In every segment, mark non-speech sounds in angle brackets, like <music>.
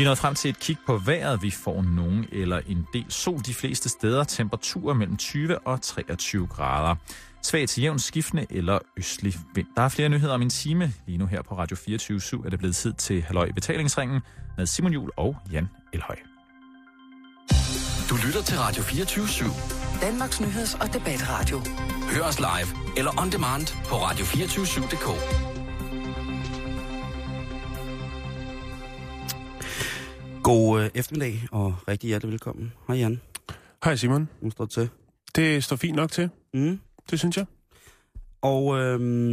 Vi er nået frem til et kig på vejret. Vi får nogen eller en del sol de fleste steder. Temperaturer mellem 20 og 23 grader. Svag til jævn skiftende eller østlig vind. Der er flere nyheder om en time. Lige nu her på Radio 24 7 er det blevet tid til Halløj i betalingsringen med Simon Jul og Jan Elhøj. Du lytter til Radio 24 /7. Danmarks nyheds- og debatradio. Hør os live eller on demand på radio247.dk. God øh, eftermiddag og rigtig hjertelig velkommen. Hej Jan. Hej Simon. Nu står det til. Det står fint nok til. Mm. Det synes jeg. Og øhm,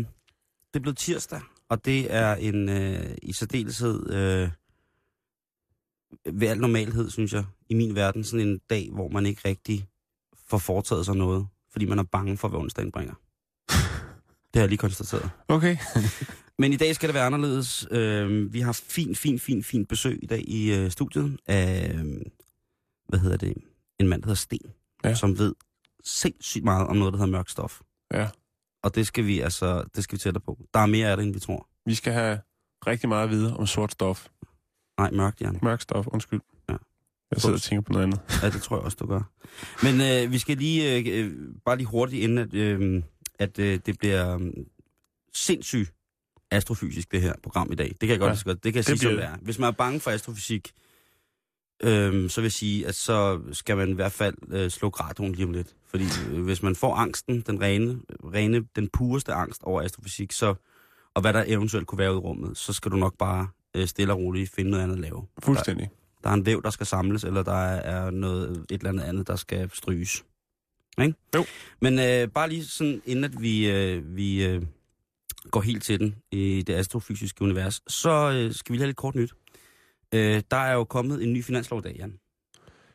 det er blevet tirsdag, og det er en øh, i særdeleshed øh, ved al normalhed, synes jeg, i min verden, sådan en dag, hvor man ikke rigtig får foretaget sig noget, fordi man er bange for, hvad onsdagen bringer. <laughs> det har jeg lige konstateret. Okay. <laughs> Men i dag skal det være anderledes. Øh, vi har fin, fin, fin, fin besøg i dag i øh, studiet af, øh, hvad hedder det, en mand, der hedder Sten, Ja. som ved sindssygt meget om noget, der hedder mørk stof. Ja. Og det skal vi altså, det skal vi tættere på. Der er mere af det, end vi tror. Vi skal have rigtig meget at vide om sort stof. Nej, mørkt, Jan. Mørk stof, undskyld. Ja. Jeg sidder og tænker på noget andet. <laughs> Ja, det tror jeg også, du gør. Men øh, vi skal lige, øh, øh, bare lige hurtigt inden, at, øh, at øh, det bliver øh, sindssygt astrofysisk, det her program i dag. Det kan jeg godt, Ja, ja, det, kan jeg det sige, som bliver det er. Hvis man er bange for astrofysik, øh, så vil jeg sige, at så skal man i hvert fald øh, slå graduen lige om lidt. Fordi øh, hvis man får angsten, den rene, rene, den pureste angst over astrofysik, så, og hvad der eventuelt kunne være ude i rummet, så skal du nok bare øh, stille og roligt finde noget andet at lave. Fuldstændig. Der er en væv, der skal samles, eller der er noget, et eller andet andet, der skal stryges. Ikke? Jo. Men øh, bare lige sådan, inden at vi, øh, vi øh, går helt til den i det astrofysiske univers, så øh, skal vi lige have lidt kort nyt. Øh, der er jo kommet en ny finanslov i dag, Jan.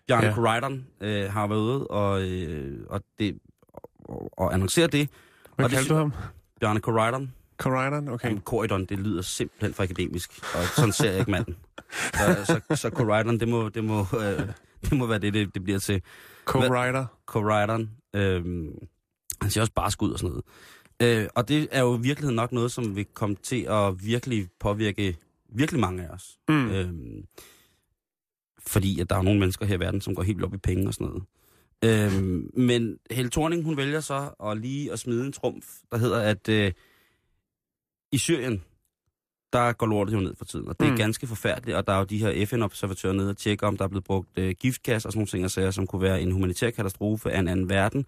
Bjarne Ja. Corridon øh, har været ude og, øh, og, det, og, og annoncere det. Hvad Og det kaldte du ham? Bjarne Corridon. Corridon? Okay. Jamen, Corridon, det lyder simpelthen for akademisk, og sådan ser jeg ikke manden. <laughs> Så, så, så Corridon, det må, det, må, øh, det må være det, det, det bliver til. Co-writer. Corridon, øh, han ser også bare skud og sådan noget. Øh, og det er jo i virkeligheden nok noget, som vil komme til at virkelig påvirke virkelig mange af os. Mm. Øh, fordi at der er nogle mennesker her i verden, som går helt op i penge og sådan noget. Øh, men Helle Thorning, hun vælger så at lige at smide en trumf, der hedder, at øh, i Syrien, der går lortet jo ned for tiden, og det er mm. ganske forfærdeligt, og der er jo de her FN-observatører nede og tjekker, om der er blevet brugt øh, giftgas og sådan nogle ting, og sager, som kunne være en humanitær katastrofe af en anden verden.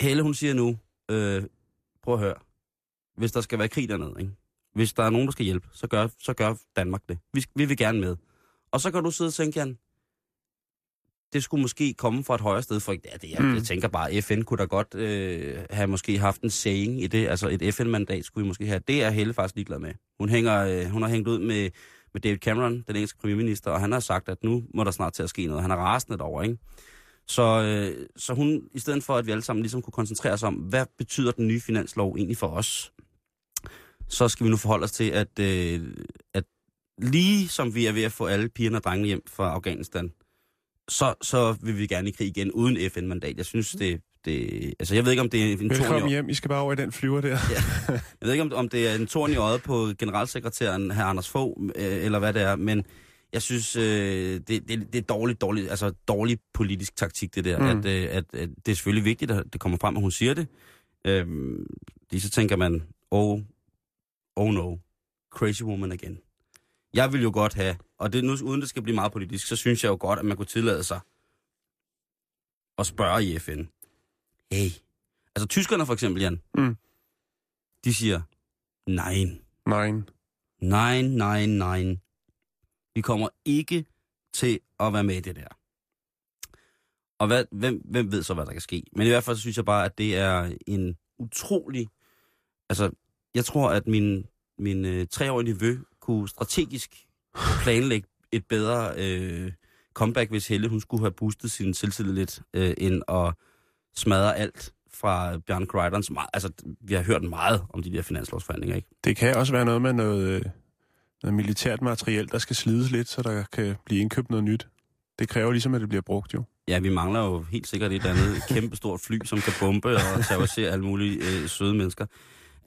Helle, hun siger nu, øh, prøv at høre, hvis der skal være krig dernede, ikke? hvis der er nogen, der skal hjælpe, så gør, så gør Danmark det. Vi, vi vil gerne med. Og så kan du sidde og tænke, Jan, det skulle måske komme fra et højere sted, for ja, det, jeg, Mm. jeg tænker bare, FN kunne da godt øh, have måske haft en saying i det, altså et FN-mandat skulle vi måske have. Det er Helle faktisk ligeglad med. Hun, hænger, øh, hun har hængt ud med, med David Cameron, den engelske premierminister, og han har sagt, at nu må der snart til at ske noget. Han er rasende derovre, ikke? Så, øh, så hun, i stedet for at vi alle sammen ligesom kunne koncentrere os om, hvad betyder den nye finanslov egentlig for os, så skal vi nu forholde os til, at, øh, at lige som vi er ved at få alle pigerne og drengene hjem fra Afghanistan, så, så vil vi gerne i krig igen uden FN-mandat. Jeg synes, det, det... Altså, jeg ved ikke, om det er en torn i, hjem. I skal bare over i den flyver der. jeg ved ikke, om, om det er en torn i øjet på generalsekretæren, her Anders Fogh, øh, eller hvad det er, men jeg synes, øh, det, det, det er dårligt, dårligt, altså dårlig politisk taktik, det der. Mm. At, øh, at, at det er selvfølgelig vigtigt, at det kommer frem, at hun siger det. Øhm, lige så tænker man, oh, oh no, crazy woman again. Jeg vil jo godt have, og det nu, uden det skal blive meget politisk, så synes jeg jo godt, at man kunne tillade sig at spørge i FN. Hey, altså tyskerne for eksempel, Jan, Mm. de siger, nej, Nej. nej, nej, nej. Vi kommer ikke til at være med i det der. Og hvad, hvem, hvem ved så, hvad der kan ske? Men i hvert fald så synes jeg bare, at det er en utrolig... Altså, jeg tror, at min, min øh, treårige vø kunne strategisk planlægge et bedre øh, comeback, hvis Helle hun skulle have boostet sin selvtillid lidt, øh, end at smadre alt fra Bjørn Kreidon. Altså, vi har hørt meget om de der finanslovsforhandlinger, ikke? Det kan også være noget med noget, øh, noget militært materiel, der skal slides lidt, så der kan blive indkøbt noget nyt. Det kræver ligesom, at det bliver brugt jo. Ja, vi mangler jo helt sikkert et eller andet kæmpestort fly, som kan bombe og terrorisere alle mulige øh, søde mennesker.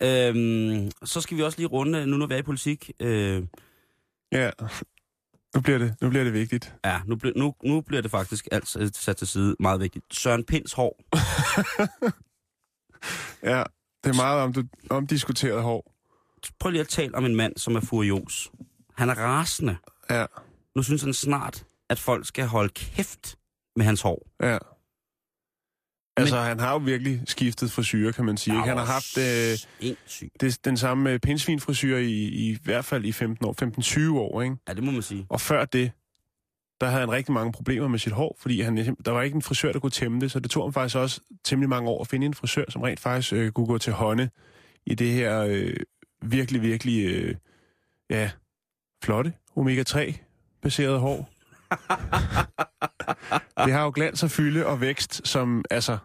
Øhm, så skal vi også lige runde, nu når vi er i politik. Øh, Ja, Nu bliver det, nu bliver det vigtigt. Ja, nu, ble, nu, nu bliver det faktisk alt sat til side meget vigtigt. Søren Pinds hår. <laughs> Ja, det er meget om, omdiskuteret hår. Prøv lige at tale om en mand, som er furios. Han er rasende. Ja, Nu synes han snart, at folk skal holde kæft med hans hår. ja. Altså, han har jo virkelig skiftet frisyr, kan man sige. Ikke? Han har haft øh, det, den samme øh, pindsvinfrisyr i, i, i hvert fald i 15 år, 15-20 år, ikke? Ja, det må man sige. Og før det, der havde han rigtig mange problemer med sit hår, fordi han, der var ikke en frisør, der kunne tæmme det, så det tog ham faktisk også temmelig mange år at finde en frisør, som rent faktisk øh, kunne gå til hånde i det her øh, virkelig, virkelig, øh, ja, flotte omega-3-baserede hår. <laughs> det har jo glans og fylde og vækst, som, altså,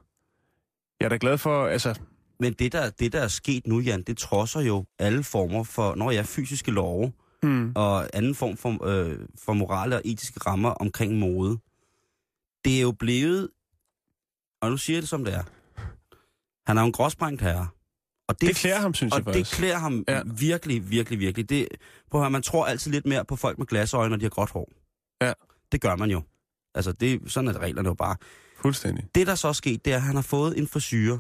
jeg er da glad for, altså, Men det der, det, der er sket nu, Jan, det trodser jo alle former for, når jeg fysiske love, hmm, og anden form for, øh, for morale og etiske rammer omkring mode. Det er jo blevet, og nu siger jeg det som det er, han er jo en gråsprængt herre. Og det klæder ham, synes og jeg det faktisk. klæder ham ja. Virkelig, virkelig, virkelig. Det, prøv at høre, man tror altid lidt mere på folk med glasøjne, når de har gråt hår. Ja. Det gør man jo. Altså, det, sådan er reglerne jo bare. Fuldstændig. Det, der så er sket, det er, at han har fået en frisyr,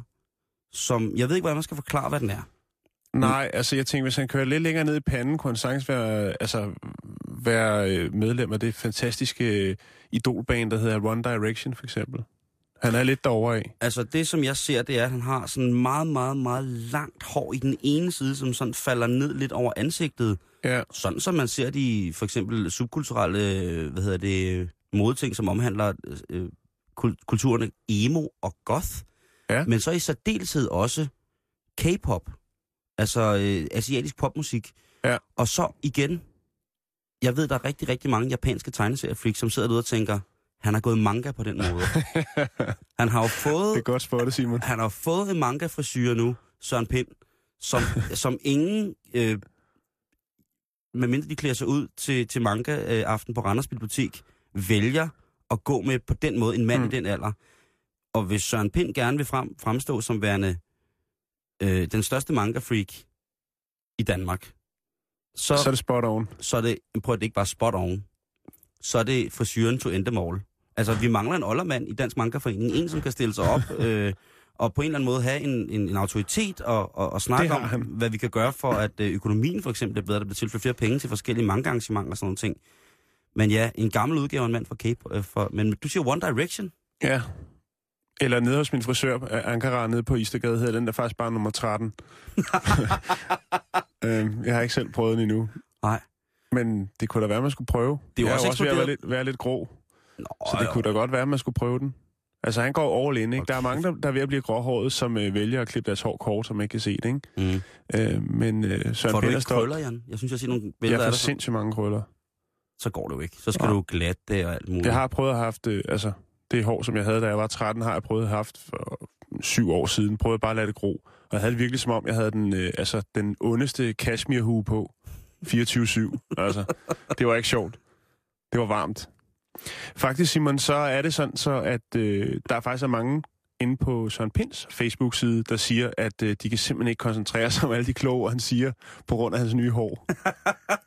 som, jeg ved ikke, hvordan man skal forklare, hvad den er. Nej, altså jeg tænker, hvis han kører lidt længere ned i panden, kunne han sagtens være, altså, være øh, medlem af det fantastiske øh, idolband, der hedder One Direction, for eksempel. Han er lidt derovre af. Altså, det som jeg ser, det er, at han har sådan meget, meget, meget langt hår i den ene side, som sådan falder ned lidt over ansigtet. Ja, Sådan som man ser de for eksempel subkulturelle, hvad hedder det, modeting, som omhandler øh, kul- kulturerne emo og goth. Ja. Men så i særdeleshed også K-pop. Altså øh, asiatisk popmusik. Ja. Og så igen, jeg ved, der er rigtig, rigtig mange japanske tegneseriefreaks, som sidder derude og tænker, han har gået manga på den måde. <laughs> han har jo fået det er godt spottet, Simon. han har fået en manga frisyr nu, Søren Pind, som, <laughs> som ingen, øh, medmindre de klæder sig ud til, til manga øh, aften på Randers Bibliotek, vælger at gå med på den måde en mand. Mm. i den alder. Og hvis Søren Pind gerne vil frem, fremstå som værende øh, den største manga-freak i Danmark, så, Så er det spot on. så er det, prøv at det ikke bare spot on, så er det frisyren to end them all. Altså, vi mangler en oldermand i Dansk Manga-forening. En, som kan stille sig op <laughs> øh, og på en eller anden måde have en, en, en autoritet og, og, og snakke om, han. hvad vi kan gøre for, at øh, økonomien for eksempel er bedre. Der bliver tilført flere penge til forskellige manga-arrangementer og sådan nogle ting. Men ja, en gammel udgave af en mand for Cape. Øh, for, men du siger One Direction? Ja. Eller nede hos min frisør, øh, Ankara, nede på Istergade, hedder den der faktisk bare nummer 13. <laughs> <laughs> øhm, jeg har ikke selv prøvet den endnu. Nej. Men det kunne da være, man skulle prøve. Det er jo jeg også også ved at være lidt, være lidt grå, Nå, så det kunne da godt være, man skulle prøve den. Altså, han går all in, ikke? Der er mange, der, der er ved at blive gråhåret, som øh, vælger at klippe deres hår kort, som man ikke kan se det, ikke? Mm. Øh, men øh, Søren Får du er ikke stolt. krøller, Jan? Jeg synes, jeg ser nogle Jeg billeder af får det. Sindssygt mange krøller. så går det jo ikke. Så skal Nej. du glatte det og alt muligt. Jeg har prøvet at have haft, øh, altså, det hår, som jeg havde, da jeg var 13, har jeg prøvet at have haft for syv år siden. Prøvede bare at lade det gro. Og jeg havde det virkelig som om, jeg havde den, øh, altså, den ondeste cashmere-hue på. 24-7. altså, det var ikke sjovt. Det var varmt. Faktisk, Simon, så er det sådan, så at øh, der faktisk er mange inde på Søren Pins Facebook-side, der siger, at øh, de kan simpelthen ikke koncentrere sig om alle de kloge, ord, han siger, på grund af hans nye hår.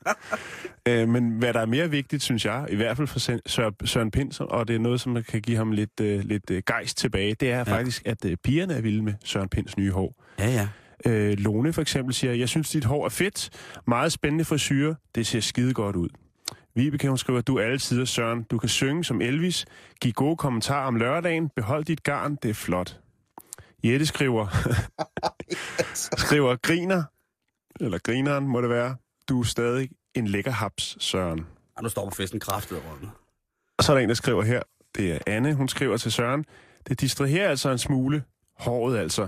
<laughs> øh, men hvad der er mere vigtigt, synes jeg, i hvert fald for Søren Pind, og det er noget, som kan give ham lidt, øh, lidt øh, gejst tilbage, det er ja. faktisk, at øh, pigerne er vilde med Søren Pinds nye hår. Ja, ja. Øh, Lone for eksempel siger, jeg synes, dit hår er fedt, meget spændende frisyrer, det ser skide godt ud. Vibeke, hun skriver, du er alle tider, Søren. Du kan synge som Elvis, give gode kommentarer om lørdagen, behold dit garn, det er flot. Jette skriver, <laughs> skriver, griner, eller grineren må det være, du er stadig en lækker haps, Søren. Ej, nu står på festen kraftet rundt. Og så er der en, der skriver her, det er Anne, hun skriver til Søren, det distraherer altså en smule, håret altså.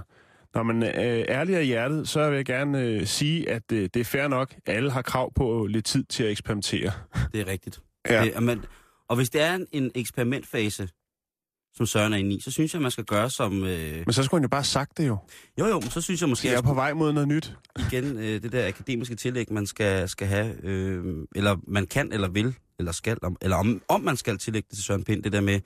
Når man øh, er ærlig af hjertet, så vil jeg gerne øh, sige, at øh, det er fair nok. Alle har krav på lidt tid til at eksperimentere. Det er rigtigt. Ja. Det, er man, og hvis det er en, en eksperimentfase, som Søren er inde i, så synes jeg, man skal gøre som... Øh, Men så skulle han jo bare have sagt det jo. jo, jo, men så synes jeg måske, Jeg er på vej mod noget nyt. igen øh, det der akademiske tillæg, man skal, skal have, øh, eller man kan, eller vil, eller skal, om, eller om, om man skal tillægge det til Søren Pind, det der med,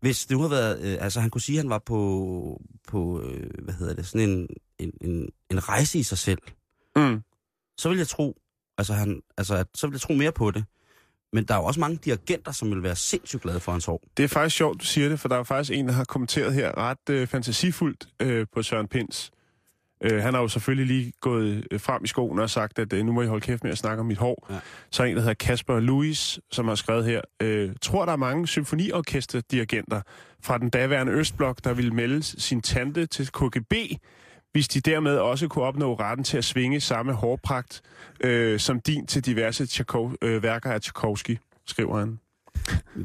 hvis det nu har været, øh, altså han kunne sige, at han var på, på øh, hvad hedder det, sådan en, en, en, en rejse i sig selv, Mm. så vil jeg tro, altså han, altså at, så vil jeg tro mere på det. men der er jo også mange dirigenter, som vil være sindssygt glade for hans hår. Det er faktisk sjovt, du siger det, for der er faktisk en, der har kommenteret her ret øh, fantasifuldt øh, på Søren Pins. Øh, han har jo selvfølgelig lige gået øh, frem i skoene og sagt, at øh, nu må I holde kæft med at snakke om mit hår. Ja. Så er en, der hedder Kasper Louis, som har skrevet her, øh, tror der er mange symfoniorkesterdirigenter fra den daværende Østblok, der ville melde sin tante til KGB, hvis de dermed også kunne opnå retten til at svinge samme hårpragt øh, som din til diverse Tchaikhov, øh, værker af Tchaikovsky, skriver han.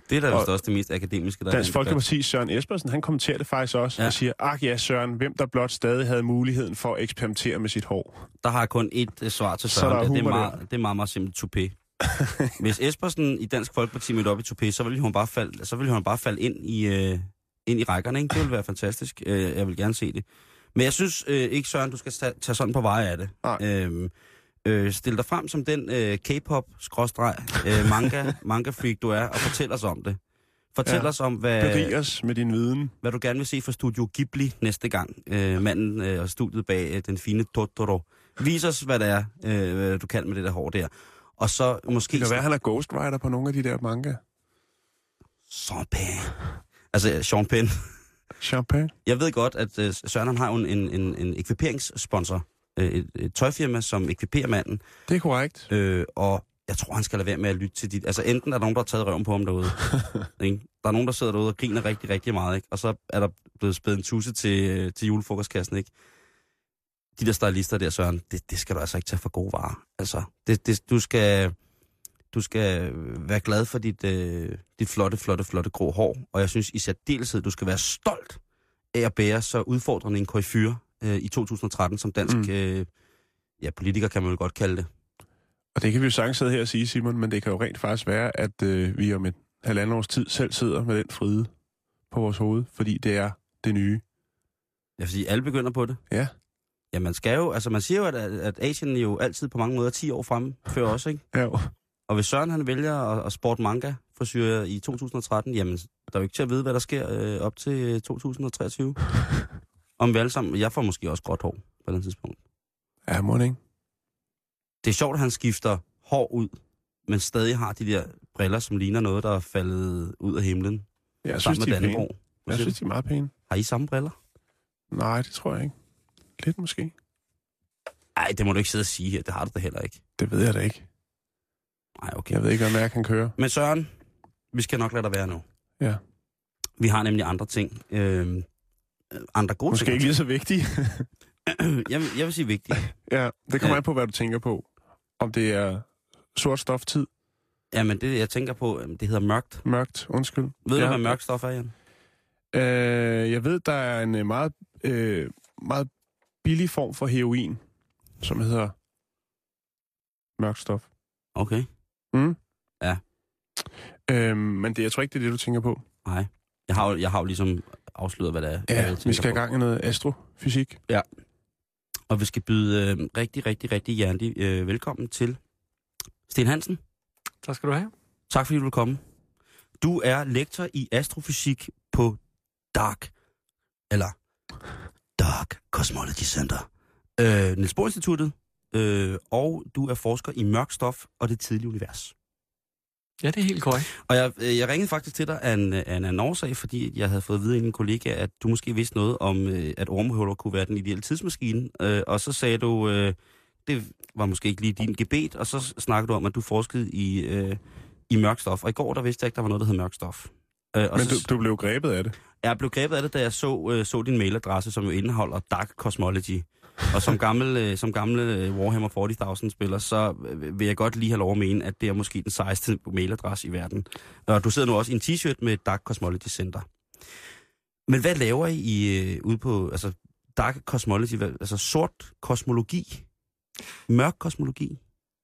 Det er da vist Og- også det mest akademiske, der er Dansk debat. Folkeparti Søren Espersen, han kommenterer det faktisk også Ja. og siger, ak ja Søren, hvem der blot stadig havde muligheden for at eksperimentere med sit hår. Der har kun et uh, svar til Søren. der er det, er meget, det er meget, meget simpelt tupé. <laughs> Hvis Espersen i Dansk Folkeparti mødte op i tupé, så ville hun bare falde, så ville hun bare falde ind i, øh, ind i rækkerne. Ikke? Det ville være fantastisk. Øh, jeg vil gerne se det. Men jeg synes øh, ikke, Søren, du skal tage, tage sådan på vej af det. Nej. Øhm, øh, stil dig frem som den øh, K-pop, skråstreg, øh, manga, <laughs> manga freak du er, og fortæl os om det. Fortæl Ja. os om, hvad, Berig os med din viden. hvad du gerne vil se fra Studio Ghibli næste gang. Øh, manden øh, og studiet bag øh, den fine Totoro. Vis os, hvad det er, øh, hvad du kan med det der hår der. Og så måske... Det kan være, han er ghostwriter på nogle af de der manga. Sean Penn. Altså, Sean Penn. Champagne. Jeg ved godt, at øh, Søren han har jo en, en, en, en ekviperingssponsor. Øh, et, et tøjfirma, som ekviperer manden. Det er korrekt. Øh, og jeg tror, han skal lade være med at lytte til dit... Altså, enten er der nogen, der har taget røven på ham derude. <laughs> ikke? Der er nogen, der sidder derude og griner rigtig, rigtig meget. Ikke? Og så er der blevet spædet en tusse til, øh, til julefrokostkassen. Ikke? De der stylister der, Søren, det, det skal du altså ikke tage for gode varer. Altså, det, det, du skal... Du skal være glad for dit, øh, dit flotte, flotte, flotte grå hår. Og jeg synes i særdeleshed, du skal være stolt af at bære så udfordrende en coiffure øh, i 2013 som dansk mm. Øh, ja, politiker, kan man vel godt kalde det. Og det kan vi jo sagtens sidde her og sige, Simon, men det kan jo rent faktisk være, at øh, vi om et halvandet års tid selv sidder med den fride på vores hoved, fordi det er det nye. Ja, fordi alle begynder på det. Ja. Ja, man skal jo, altså man siger jo, at, at Asien jo altid på mange måder er 10 år fremme før os, ikke? Ja, <laughs> jo. Og hvis Søren han vælger at, at sporte manga frisyrer i 2013, jamen, der er jo ikke til at vide, hvad der sker øh, op til øh, 2023. <laughs> Om vi alle sammen, jeg får måske også gråt hår på den tidspunkt. ja må det ikke? Det er sjovt, at han skifter hår ud, men stadig har de der briller, som ligner noget, der er faldet ud af himlen. Jeg synes, de med er pæne. Jeg synes, de er meget pæne. Har I samme briller? Nej, det tror jeg ikke. Lidt måske. Nej, det må du ikke sidde og sige her. Det har du da heller ikke. Det ved jeg da ikke. Nej, okay. Jeg ved ikke, hvad jeg kan køre. Men Søren, vi skal nok lade dig være nu. Ja. Vi har nemlig andre ting. Øh, andre gode Måske ting. ikke lige så vigtigt. <clears throat> jeg, vil, jeg vil sige vigtigt. ja, det kommer Ja. an på, hvad du tænker på. Om det er sort stoftid, Jamen, det jeg tænker på, det hedder mørkt. mørkt, undskyld. Ved ja. du, hvad mørkt stof er, Jan? Øh, jeg ved, der er en øh, meget, øh, meget billig form for heroin, som hedder mørkt stof. Okay. Mm? Ja. Øh, men det, jeg tror ikke, det er det, du tænker på. Nej. Jeg har, jo- jeg har jo ligesom afsløret, hvad det er. Ja, jeg vi skal i gang i noget astrofysik. Og vi skal byde øh, rigtig, rigtig, rigtig hjertelig øh, velkommen til Sten Hansen. Tak skal du have. Tak fordi du vil komme. Du er lektor i astrofysik på DARK, eller Dark Cosmology Center, øh, Niels Bohr Instituttet, øh, og du er forsker i mørk stof og det tidlige univers. Ja, det er helt korrekt. Og jeg, øh, jeg ringede faktisk til dig af en, af en anden årsag, fordi jeg havde fået at vide af en kollega, at du måske vidste noget om, øh, at ormehuller kunne være den ideelle tidsmaskine. Øh, og så sagde du, øh, det var måske ikke lige din gebet, og så snakkede du om, at du forskede i, øh, i mørk stof. Og i går, der vidste jeg ikke, der var noget, der hed mørk stof. Øh, og Men så, du, du blev grebet af det. jeg blev grebet af det, da jeg så, øh, så din mailadresse, som jo indeholder Dark Cosmology. Og som gammel, øh, som gammel øh, Warhammer 40.000 spiller, så øh, vil jeg godt lige have lov at mene, at det er måske den sejeste mailadresse i verden. Og du sidder nu også i en t-shirt med Dark Cosmology Center. Men hvad laver I, i øh, ude på altså, Dark Cosmology? Altså sort kosmologi? Mørk kosmologi?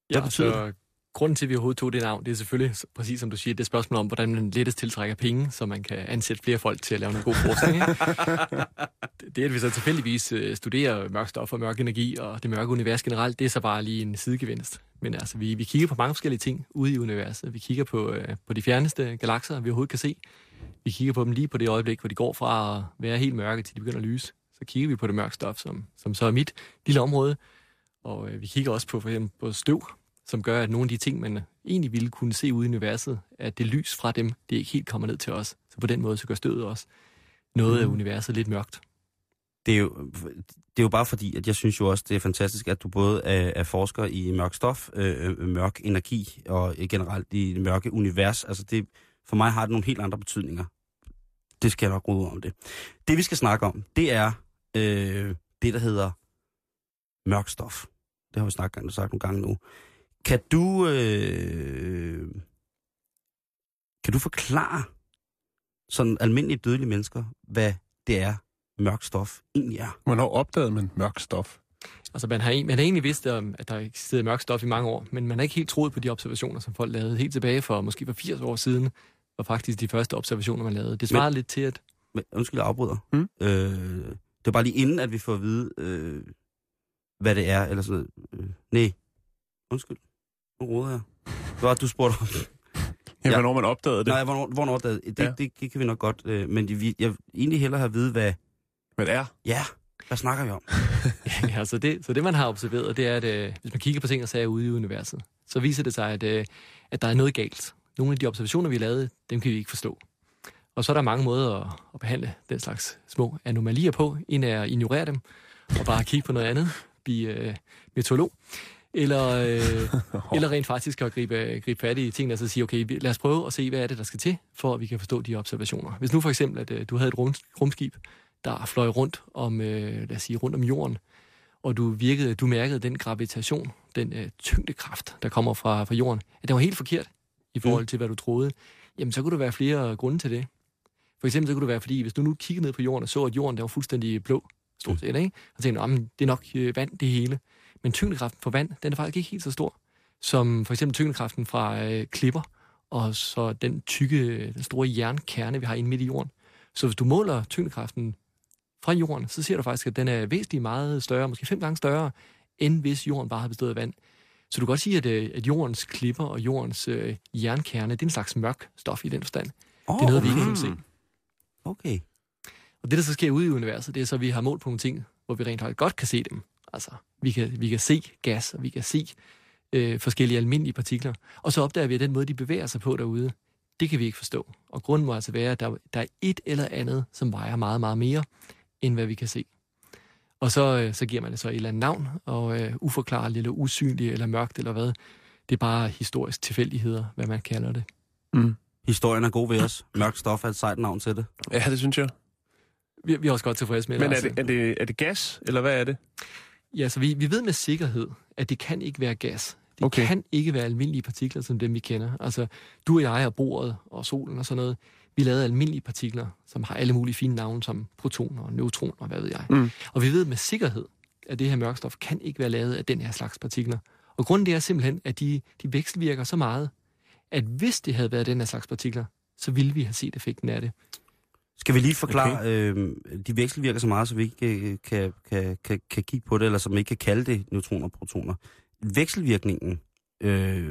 Hvad betyder så, Grunden til, at vi overhovedet tog det navn, det er selvfølgelig, præcis som du siger, det er et spørgsmål om, hvordan man lettest tiltrækker penge, så man kan ansætte flere folk til at lave noget god forskning. Ikke? <laughs> Det- det, at vi så tilfældigvis øh, studerer mørk stof og mørk energi og det mørke univers generelt, det er så bare lige en sidegevinst. Men altså, vi, vi kigger på mange forskellige ting ude i universet. Vi kigger på, øh, på de fjerneste galakser, vi overhovedet kan se. Vi kigger på dem lige på det øjeblik, hvor de går fra at være helt mørke, til de begynder at lyse. Så kigger vi på det mørke stof, som, som så er mit lille område. Og øh, vi kigger også på for eksempel på støv, som gør, at nogle af de ting, man egentlig ville kunne se ude i universet, at det lys fra dem, det ikke helt kommer ned til os. Så på den måde, så gør stødet også noget af Mm. universet lidt mørkt. Det er, jo, det er jo bare fordi, at jeg synes jo også, det er fantastisk, at du både er, er forsker i mørk stof, øh, øh, mørk energi og generelt i det mørke univers. Altså det, for mig har det nogle helt andre betydninger. Det skal jeg nok rode om det. Det vi skal snakke om, det er øh, det, der hedder mørk stof. Det har vi snakket, sagt nogle gange nu. Kan du, øh, kan du forklare sådan almindelige dødelige mennesker, hvad det er, mørk stof egentlig er? Hvornår opdagede man mørk stof? Altså, man har, man har egentlig vidst, om, at der eksisterede mørk stof i mange år, men man har ikke helt troet på de observationer, som folk lavede helt tilbage for måske for 80 år siden, var faktisk de første observationer, man lavede. Det svarede lidt til, at Men, undskyld, jeg afbryder. Mm. Øh, det er bare lige inden, at vi får at vide, øh, hvad det er, eller sådan noget. Øh, nej, undskyld. Nu råder jeg. Det var, du spurgte om. Ja, Ja. hvornår man opdagede det? Nej, hvornår, hvornår det, det, Ja. det, det, kan vi nok godt, øh, men vi, jeg egentlig hellere have at vide, hvad, Hvad det er? ja, hvad snakker vi om? <laughs> Ja, så det, så det man har observeret, det er, at øh, hvis man kigger på ting og sager ude i universet, så viser det sig, at, øh, at der er noget galt. Nogle af de observationer, vi lavet, dem kan vi ikke forstå. Og så er der mange måder at, at behandle den slags små anomalier på. En er at ignorere dem, og bare kigge på noget andet, blive øh, meteorolog. Eller, øh, <laughs> <laughs> eller rent faktisk at gribe, gribe fat i tingene og så sige, okay, lad os prøve at se, hvad er det, der skal til, for at vi kan forstå de observationer. Hvis nu for eksempel, at øh, du havde et rum, rumskib, der fløj rundt om, øh, lad os sige, rundt om jorden, og du, virkede, du mærkede den gravitation, den øh, tyngdekraft, der kommer fra, fra jorden, at det var helt forkert i forhold til, hvad du troede, jamen så kunne der være flere grunde til det. For eksempel så kunne det være, fordi hvis du nu kiggede ned på jorden og så, at jorden der var fuldstændig blå, stort set, ikke? og tænkte, at det er nok øh, vand, det hele. Men tyngdekraften for vand, den er faktisk ikke helt så stor, som for eksempel tyngdekraften fra øh, klipper, og så den tykke, den store jernkerne, vi har inde midt i jorden. Så hvis du måler tyngdekraften fra jorden, så ser du faktisk, at den er væsentligt meget større, måske fem gange større, end hvis jorden bare havde bestået af vand. Så du kan godt sige, at, øh, at jordens klipper og jordens øh, jernkerne, det er en slags mørk stof i den forstand. Oh, Det er noget, vi ikke kan se. Okay. Og det, der så sker ude i universet, det er så, at vi har målt på nogle ting, hvor vi rent faktisk godt kan se dem. Altså, vi kan, vi kan se gas, og vi kan se øh, forskellige almindelige partikler. Og så opdager vi, at den måde, de bevæger sig på derude, det kan vi ikke forstå. Og grunden må altså være, at der, der er et eller andet, som vejer meget, meget mere, end hvad vi kan se. Og så, øh, så giver man det så et eller andet navn, og øh, uforklarligt, eller usynligt, eller mørkt, eller hvad. Det er bare historisk tilfældigheder, hvad man kalder det. Mm. Historien er god ved os. Mørk stof er et sejt navn til det. Ja, det synes jeg. Vi, vi er også godt tilfredse med Men er altså. det, er, det, er det gas, eller hvad er det? Ja, så vi, vi ved med sikkerhed, at det kan ikke være gas. Det Okay. kan ikke være almindelige partikler, som dem vi kender. Altså, du og jeg og bordet og solen og sådan noget, vi lavede almindelige partikler, som har alle mulige fine navne, som protoner og neutroner og hvad ved jeg. Mm. Og vi ved med sikkerhed, at det her mørkstof kan ikke være lavet af den her slags partikler. Og grunden det er simpelthen, at de, de vekselvirker så meget, at hvis det havde været den her slags partikler, så ville vi have set effekten af det. Skal vi lige forklare, okay. øh, de vekselvirker så meget, så vi ikke øh, kan, kan, kan, kan kigge på det, eller som ikke kan kalde det neutroner og protoner. Vekselvirkningen, øh,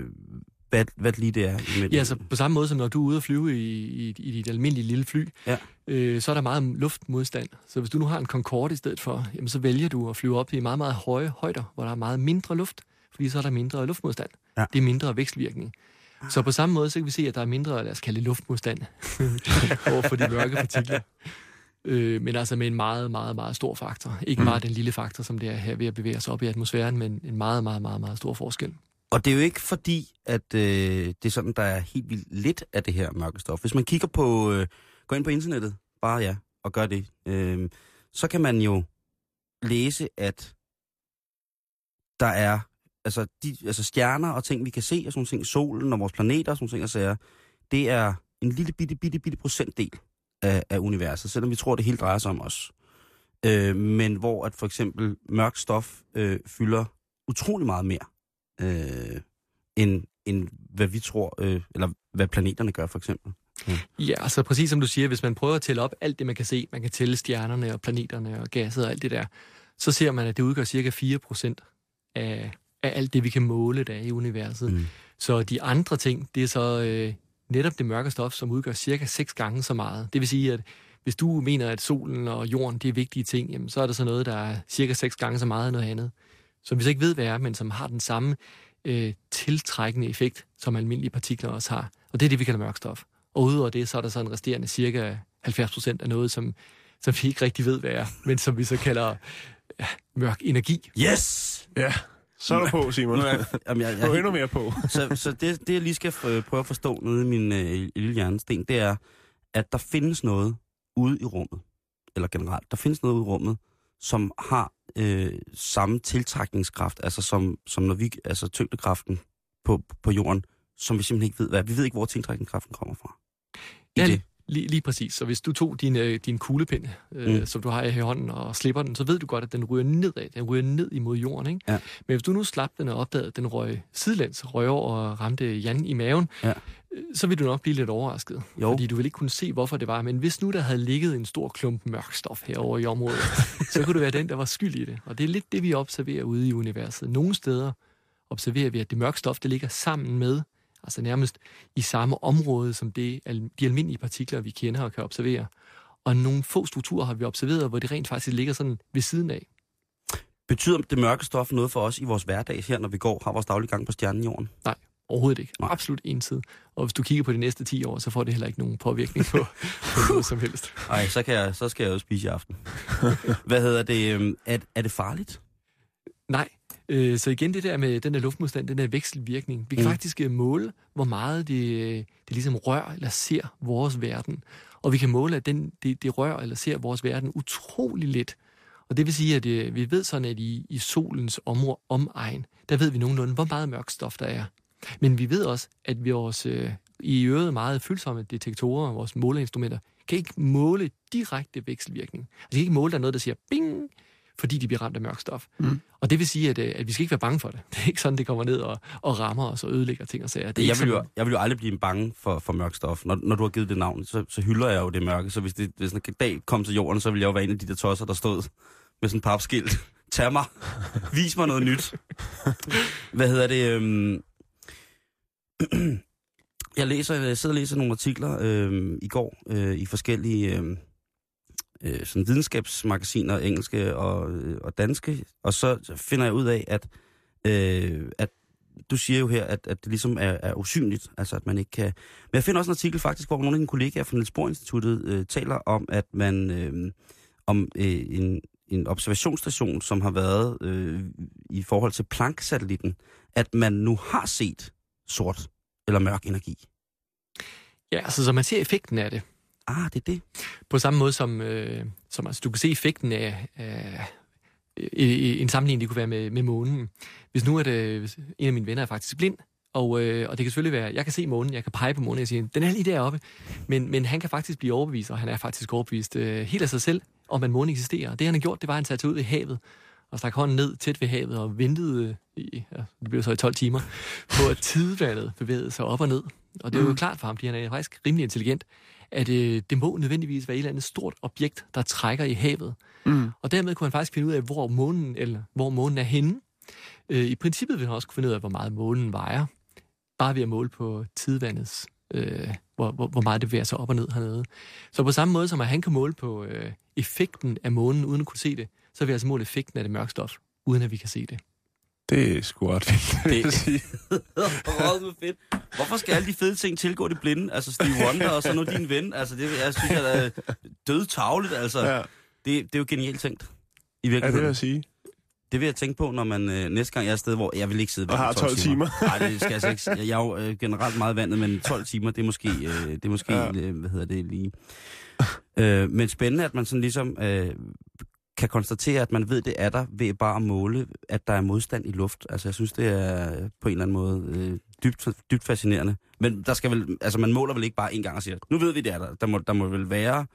hvad, hvad lige det er? Med Ja, altså på samme måde som når du er ude og flyve i, i, i dit almindelige lille fly, Ja. øh, så er der meget luftmodstand. Så hvis du nu har en Concorde i stedet for, jamen, så vælger du at flyve op i meget, meget høje højder, hvor der er meget mindre luft, fordi så er der mindre luftmodstand. Ja. Det er mindre vekselvirkning. Så på samme måde, så kan vi se, at der er mindre, lad os kalde det luftmodstand, <laughs> over for de mørke partikler. Øh, men altså med en meget, meget, meget stor faktor. Ikke Mm. bare den lille faktor, som det er her ved at bevæge sig op i atmosfæren, men en meget, meget, meget, meget stor forskel. Og det er jo ikke fordi, at øh, det er sådan, der er helt vildt lidt af det her mørke stof. Hvis man kigger på, øh, går ind på internettet, bare ja, og gør det, øh, så kan man jo læse, at der er altså, de, altså stjerner og ting, vi kan se, og sådan ting, solen og vores planeter og sådan ting, og sager, det er en lille bitte, bitte, bitte procentdel af, af universet, selvom vi tror, det hele drejer sig om os. Øh, men hvor at for eksempel mørk stof øh, fylder utrolig meget mere, øh, end, end hvad vi tror, øh, eller hvad planeterne gør for eksempel. Hmm. Ja, altså præcis som du siger, hvis man prøver at tælle op alt det, man kan se, man kan tælle stjernerne og planeterne og gasset og alt det der, så ser man, at det udgør cirka 4% af, af alt det, vi kan måle der i universet. Mm. Så de andre ting, det er så øh, netop det mørke stof, som udgør cirka 6 gange så meget. Det vil sige, at hvis du mener, at solen og jorden, det er vigtige ting, jamen, så er der så noget, der er cirka 6 gange så meget af noget andet, som vi så ikke ved, hvad er, men som har den samme øh, tiltrækkende effekt, som almindelige partikler også har. Og det er det, vi kalder mørkstof. Og udover det, så er der så en resterende cirka 70 procent af noget, som, som vi ikke rigtig ved, hvad er, men som vi så kalder ja, mørk energi. Yes! Ja, så er du på, Simon. Nu er jeg, jamen, jeg, Du er jeg, endnu mere på. så så det, det, jeg lige skal prøve at forstå nede i min øh, lille hjernesten, det er, at der findes noget ude i rummet, eller generelt, der findes noget ude i rummet, som har øh, samme tiltrækningskraft, altså som, som når vi, altså tyngdekraften på, på jorden, som vi simpelthen ikke ved, hvad. Vi ved ikke, hvor tiltrækningskraften kommer fra. I Ja, det. Lige, lige præcis. Så hvis du tog din, øh, din kuglepind, øh, Mm. som du har i hånden, og slipper den, så ved du godt, at den ryger nedad. Den ryger ned imod jorden, ikke? Ja. Men hvis du nu slap den og opdagede, at den røg sidelæns, røg over og ramte Jan i maven, Ja. øh, så vil du nok blive lidt overrasket. Jo. Fordi du vil ikke kunne se, hvorfor det var. Men hvis nu der havde ligget en stor klump mørk stof herovre i området, <laughs> så kunne det være den, der var skyld i det. Og det er lidt det, vi observerer ude i universet. Nogle steder observerer vi, at det mørke stof, det ligger sammen med, altså nærmest i samme område som det, de almindelige partikler, vi kender og kan observere. Og nogle få strukturer har vi observeret, hvor det rent faktisk ligger sådan ved siden af. Betyder det mørke stof noget for os i vores hverdag her, når vi går har vores daglige gang på stjernen jorden? Overhovedet ikke. Nej. Absolut ensid. Og hvis du kigger på de næste 10 år, så får det heller ikke nogen påvirkning på, <laughs> på noget som helst. Nej, så, kan jeg, så skal jeg jo spise i aften. Hvad hedder det? øhm, Er, er det farligt? Nej. Øh, Så igen det der med den der luftmodstand, den der vekselvirkning. Vi kan Mm. faktisk øh, måle, hvor meget det, øh, det ligesom rører eller ser vores verden. Og vi kan måle, at den, det, det rører eller ser vores verden utrolig lidt. Og det vil sige, at øh, vi ved sådan, at i, i solens område, omegn, der ved vi nogenlunde, hvor meget mørk stof der er. Men vi ved også, at vi vores øh, i øvrigt meget følsomme detektorer, vores måleinstrumenter, kan ikke måle direkte vekselvirkning. Altså, de kan ikke måle, der er noget, der siger bing, fordi de bliver ramt af mørk stof. Mm. Og det vil sige, at, øh, at vi skal ikke være bange for det. <laughs> Det er ikke sådan, det kommer ned og, og rammer os og ødelægger ting og sager. Det Jeg vil, jo, jeg vil jo aldrig blive bange for, for mørk stof. Når, når du har givet det navn, så, så hylder jeg jo det mørke. Så hvis, det, hvis en dag kom til jorden, så ville jeg jo være en af de der tosser, der stod med sådan en papskilt. <laughs> Tag mig. Vis mig noget nyt. Hvad hedder det? Øhm... <clears throat> Jeg, læser, jeg sidder og læser nogle artikler øhm, i går øh, i forskellige øhm, øh, sådan videnskabsmagasiner, engelske og, øh, og danske. Og så finder jeg ud af, at, øh, at du siger jo her, at, at det ligesom er, er usynligt, altså at man ikke kan... Men jeg finder også en artikel faktisk, hvor nogle af dine kollegaer fra Niels Bohr Instituttet øh, taler om, at man øh, om øh, en, en observationsstation, som har været øh, i forhold til Planck-satellitten, at man nu har set sort eller mørk energi. ja, altså, så man ser effekten af det. Ah, det er det. På samme måde som, øh, som altså, du kan se effekten af, af i, i, en sammenligning, det kunne være med, med månen. Hvis nu det, hvis en af mine venner er faktisk blind, og, øh, og det kan selvfølgelig være, jeg kan se månen, jeg kan pege på månen, og sige, den er lige deroppe. Men, men han kan faktisk blive overbevist, og han er faktisk overbevist øh, helt af sig selv, om at månen eksisterer. Det han har gjort, det var, at han satte sig ud i havet, og stak hånden ned tæt ved havet, og ventede i, ja, det blev så i 12 timer, på at tidevandet bevægede sig op og ned. Og det er jo klart for ham, fordi han er faktisk rimelig intelligent, at øh, det må nødvendigvis være et eller andet stort objekt, der trækker i havet. Mm. Og dermed kunne han faktisk finde ud af, hvor månen, eller hvor månen er henne. Øh, I princippet vil han også kunne finde ud af, hvor meget månen vejer. Bare ved at måle på tidvandets, øh, hvor, hvor, hvor meget det bevæger sig op og ned hernede. Så på samme måde som at han kan måle på øh, effekten af månen, uden at kunne se det, så vil jeg altså måle effekten af det mørke stof, uden at vi kan se det. Det er sgu ret vildt, vil Det- jeg <laughs> sige. Med fedt. Hvorfor skal alle de fede ting tilgå det blinde? Altså Steve Wonder og så nu din ven. Altså det, jeg synes, jeg er død tavligt. Altså, Ja, det, det er jo genialt tænkt. I ja, det virkeligheden. vil jeg sige. Det vil jeg tænke på, når man øh, næste gang jeg er afsted, hvor jeg vil ikke sidde Og har 12 timer. Nej, det skal jeg altså ikke. Jeg, jeg er jo øh, generelt meget vandet, men 12 timer, det er måske, øh, det er måske Ja. øh, hvad hedder det lige. Øh, men spændende, at man sådan ligesom øh, kan konstatere, at man ved, det er der, ved bare at måle, at der er modstand i luft. Altså, jeg synes, det er på en eller anden måde øh, dybt, dybt fascinerende. Men der skal vel, altså, man måler vel ikke bare en gang og siger, nu ved vi, det er der. Der må, der må vel være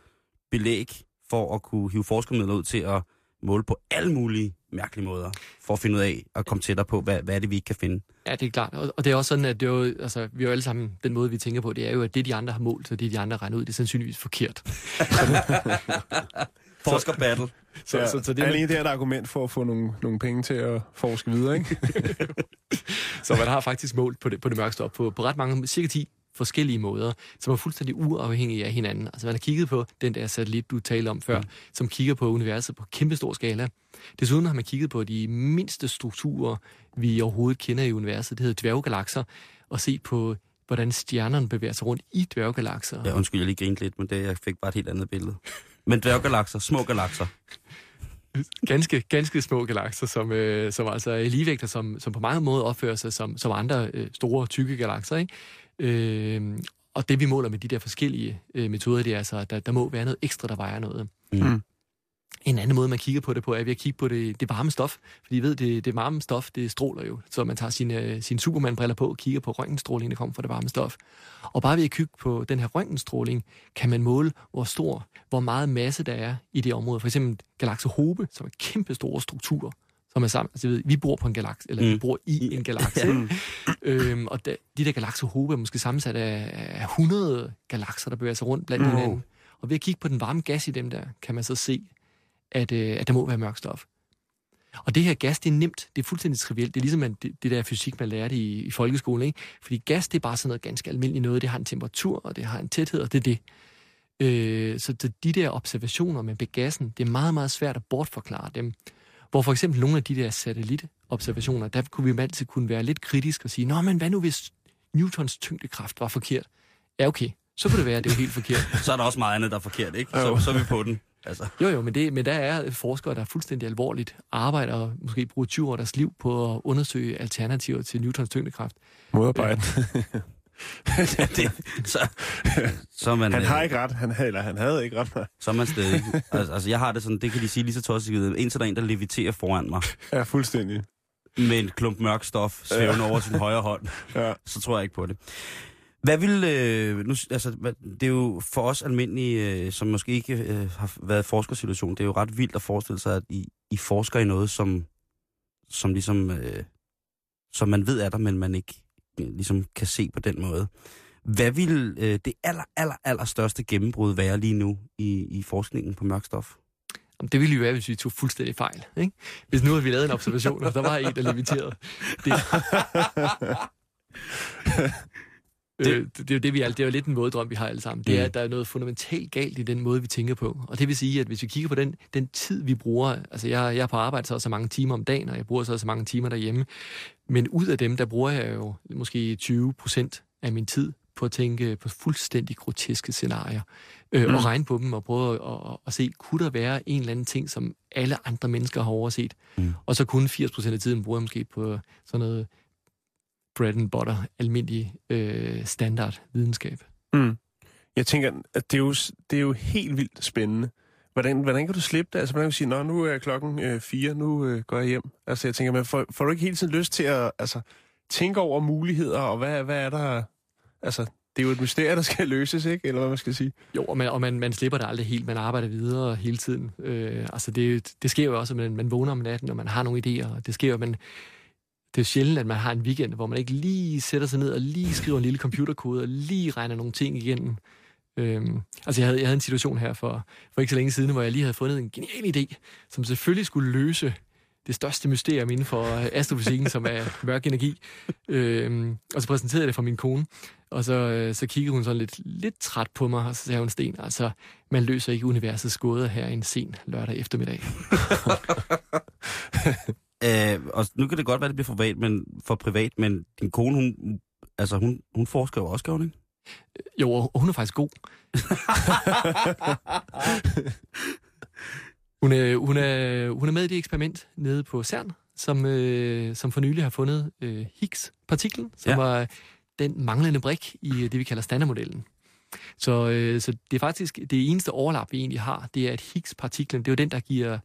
belæg for at kunne hive forskermidler ud til at måle på alle mulige mærkelige måder, for at finde ud af at komme tættere på, hvad, hvad er det, vi ikke kan finde. Ja, det er klart. Og, og det er også sådan, at det er jo, altså, vi er jo alle sammen, den måde, vi tænker på, det er jo, at det, de andre har målt, og det, de andre regner ud, det er sandsynligvis forkert. <laughs> <laughs> Forskerbattle. <laughs> Så, ja, så, så, det, Alene det er et argument for at få nogle, nogle penge til at forske videre, ikke? <laughs> så man har faktisk målt på det, på det mørke stof på, på ret mange, cirka 10 forskellige måder, som er fuldstændig uafhængige af hinanden. Altså man har kigget på den der satellit, du talte om før, mm. som kigger på universet på kæmpestor skala. Desuden har man kigget på de mindste strukturer, vi overhovedet kender i universet. Det hedder dværggalakser. Og se på, hvordan stjernerne bevæger sig rundt i dværggalakser. Ja, undskyld, jeg lige grinte lidt, men det, jeg fik bare et helt andet billede. Men dværggalakser, små galakser ganske, ganske små galakser, som, øh, som altså er ligevægter, som, som på mange måder opfører sig som, som andre øh, store, tykke galakser. Ikke? Øh, og det vi måler med de der forskellige øh, metoder, det er altså, at der, der må være noget ekstra, der vejer noget. Mm. En anden måde, man kigger på det på, er ved at kigge på det, det varme stof. Fordi I ved, det, det varme stof, det stråler jo. Så man tager sine, sine Superman-briller på og kigger på røntgenstråling, der kommer fra det varme stof. Og bare ved at kigge på den her røntgenstråling, kan man måle, hvor stor, hvor meget masse der er i det område. For eksempel galakse Hobe, som er kæmpe store strukturer, som er sammen. Altså, ved, vi bor på en galakse, eller mm. vi bor i en galakse. ja. øhm, og da, de der galakse Hobe er måske sammensat af, af 100 galakser, der bevæger sig rundt blandt mm. hinanden. Og ved at kigge på den varme gas i dem der, kan man så se, at, øh, at der må være mørk stof. Og det her gas, det er nemt. Det er fuldstændig trivielt. Det er ligesom det, det der fysik, man lærte i, i folkeskolen. Ikke? Fordi gas, det er bare sådan noget ganske almindeligt noget. Det har en temperatur, og det har en tæthed, og det er det. Øh, så de der observationer med gassen, det er meget, meget svært at bortforklare dem. Hvor for eksempel nogle af de der satellitobservationer, der kunne vi altid kunne være lidt kritisk og sige, Nå, men hvad nu hvis Newtons tyngdekraft var forkert? Ja, okay. Så kunne det være, at det var helt forkert. <laughs> Så er der også meget andet, der er forkert, ikke? Så, så er vi på den. Altså. Jo, jo, men, det, men der er forskere, der er fuldstændig alvorligt arbejder og måske bruger 20 år deres liv på at undersøge alternativer til Newtons tyngdekraft. Modarbejde. <laughs> det, så, så er man, han har øh, ikke ret, han, havde- eller han havde ikke ret. Så er man stadig... altså, altså, jeg har det sådan, det kan de sige lige så tosset, indtil der er en, der leviterer foran mig Ja, fuldstændig. med en klump mørk stof svævende over sin højre hånd, Ja. så tror jeg ikke på det. Hvad vil... Øh, nu, altså, det er jo for os almindelige, øh, som måske ikke øh, har været i forskersituation, det er jo ret vildt at forestille sig, at I, I forsker i noget, som, som ligesom... Øh, som man ved er der, men man ikke øh, ligesom kan se på den måde. Hvad vil øh, det aller, aller, aller største gennembrud være lige nu i, i forskningen på mørkstof? Det ville jo være, hvis vi tog fuldstændig fejl. Ikke? Hvis nu havde vi lavet en observation, og der var en, der limiterede. Det, <laughs> det, Øh, det, det, er det, vi er, det er jo lidt en mådedrøm, vi har alle sammen. Det er, Mm. at der er noget fundamentalt galt i den måde, vi tænker på. Og det vil sige, at hvis vi kigger på den, den tid, vi bruger... Altså, jeg, jeg er på arbejde så så mange timer om dagen, og jeg bruger så så mange timer derhjemme. Men ud af dem, der bruger jeg jo måske 20 procent af min tid på at tænke på fuldstændig groteske scenarier. Øh, Mm. Og regne på dem og prøve at, at, at se, kunne der være en eller anden ting, som alle andre mennesker har overset? Mm. Og så kun 80 procent af tiden bruger jeg måske på sådan noget bread and butter, almindelig øh, standard videnskab. Mm. Jeg tænker, at det er, jo, det er jo helt vildt spændende. Hvordan, hvordan kan du slippe det? Altså, hvordan kan du sige, Nå, nu er klokken øh, fire, nu øh, går jeg hjem. Altså, jeg tænker, men får, får du ikke hele tiden lyst til at altså, tænke over muligheder, og hvad, hvad er der... Altså, det er jo et mysterie, der skal <laughs> løses, ikke? Eller hvad man skal sige. Jo, og man, og man, man slipper det aldrig helt. Man arbejder videre hele tiden. Øh, altså det, det sker jo også, at man, man vågner om natten, og man har nogle idéer. Og det sker jo, men det er sjældent, at man har en weekend, hvor man ikke lige sætter sig ned og lige skriver en lille computerkode og lige regner nogle ting igennem. Øhm, altså jeg havde, jeg havde en situation her for, for ikke så længe siden, hvor jeg lige havde fundet en genial idé, som selvfølgelig skulle løse det største mysterium inden for øh, astrofysikken, som er mørk energi. Øhm, og så præsenterede jeg det for min kone, og så, øh, så kiggede hun sådan lidt, lidt træt på mig, og så sagde hun, Sten, altså, man løser ikke universets gåder her en sen lørdag eftermiddag. <laughs> Øh, og nu kan det godt være, det bliver for privat, men, for privat, men din kone, hun, altså, hun, hun forsker jo også, ikke? Jo, og hun er faktisk god. <laughs> Hun er, hun, er, hun er med i det eksperiment nede på CERN, som, øh, som for nylig har fundet øh, Higgs-partiklen, som Ja. ja. var den manglende brik i det, vi kalder standardmodellen. Så, øh, så det er faktisk det eneste overlap, vi egentlig har, det er, at Higgs-partiklen, det er jo den, der giver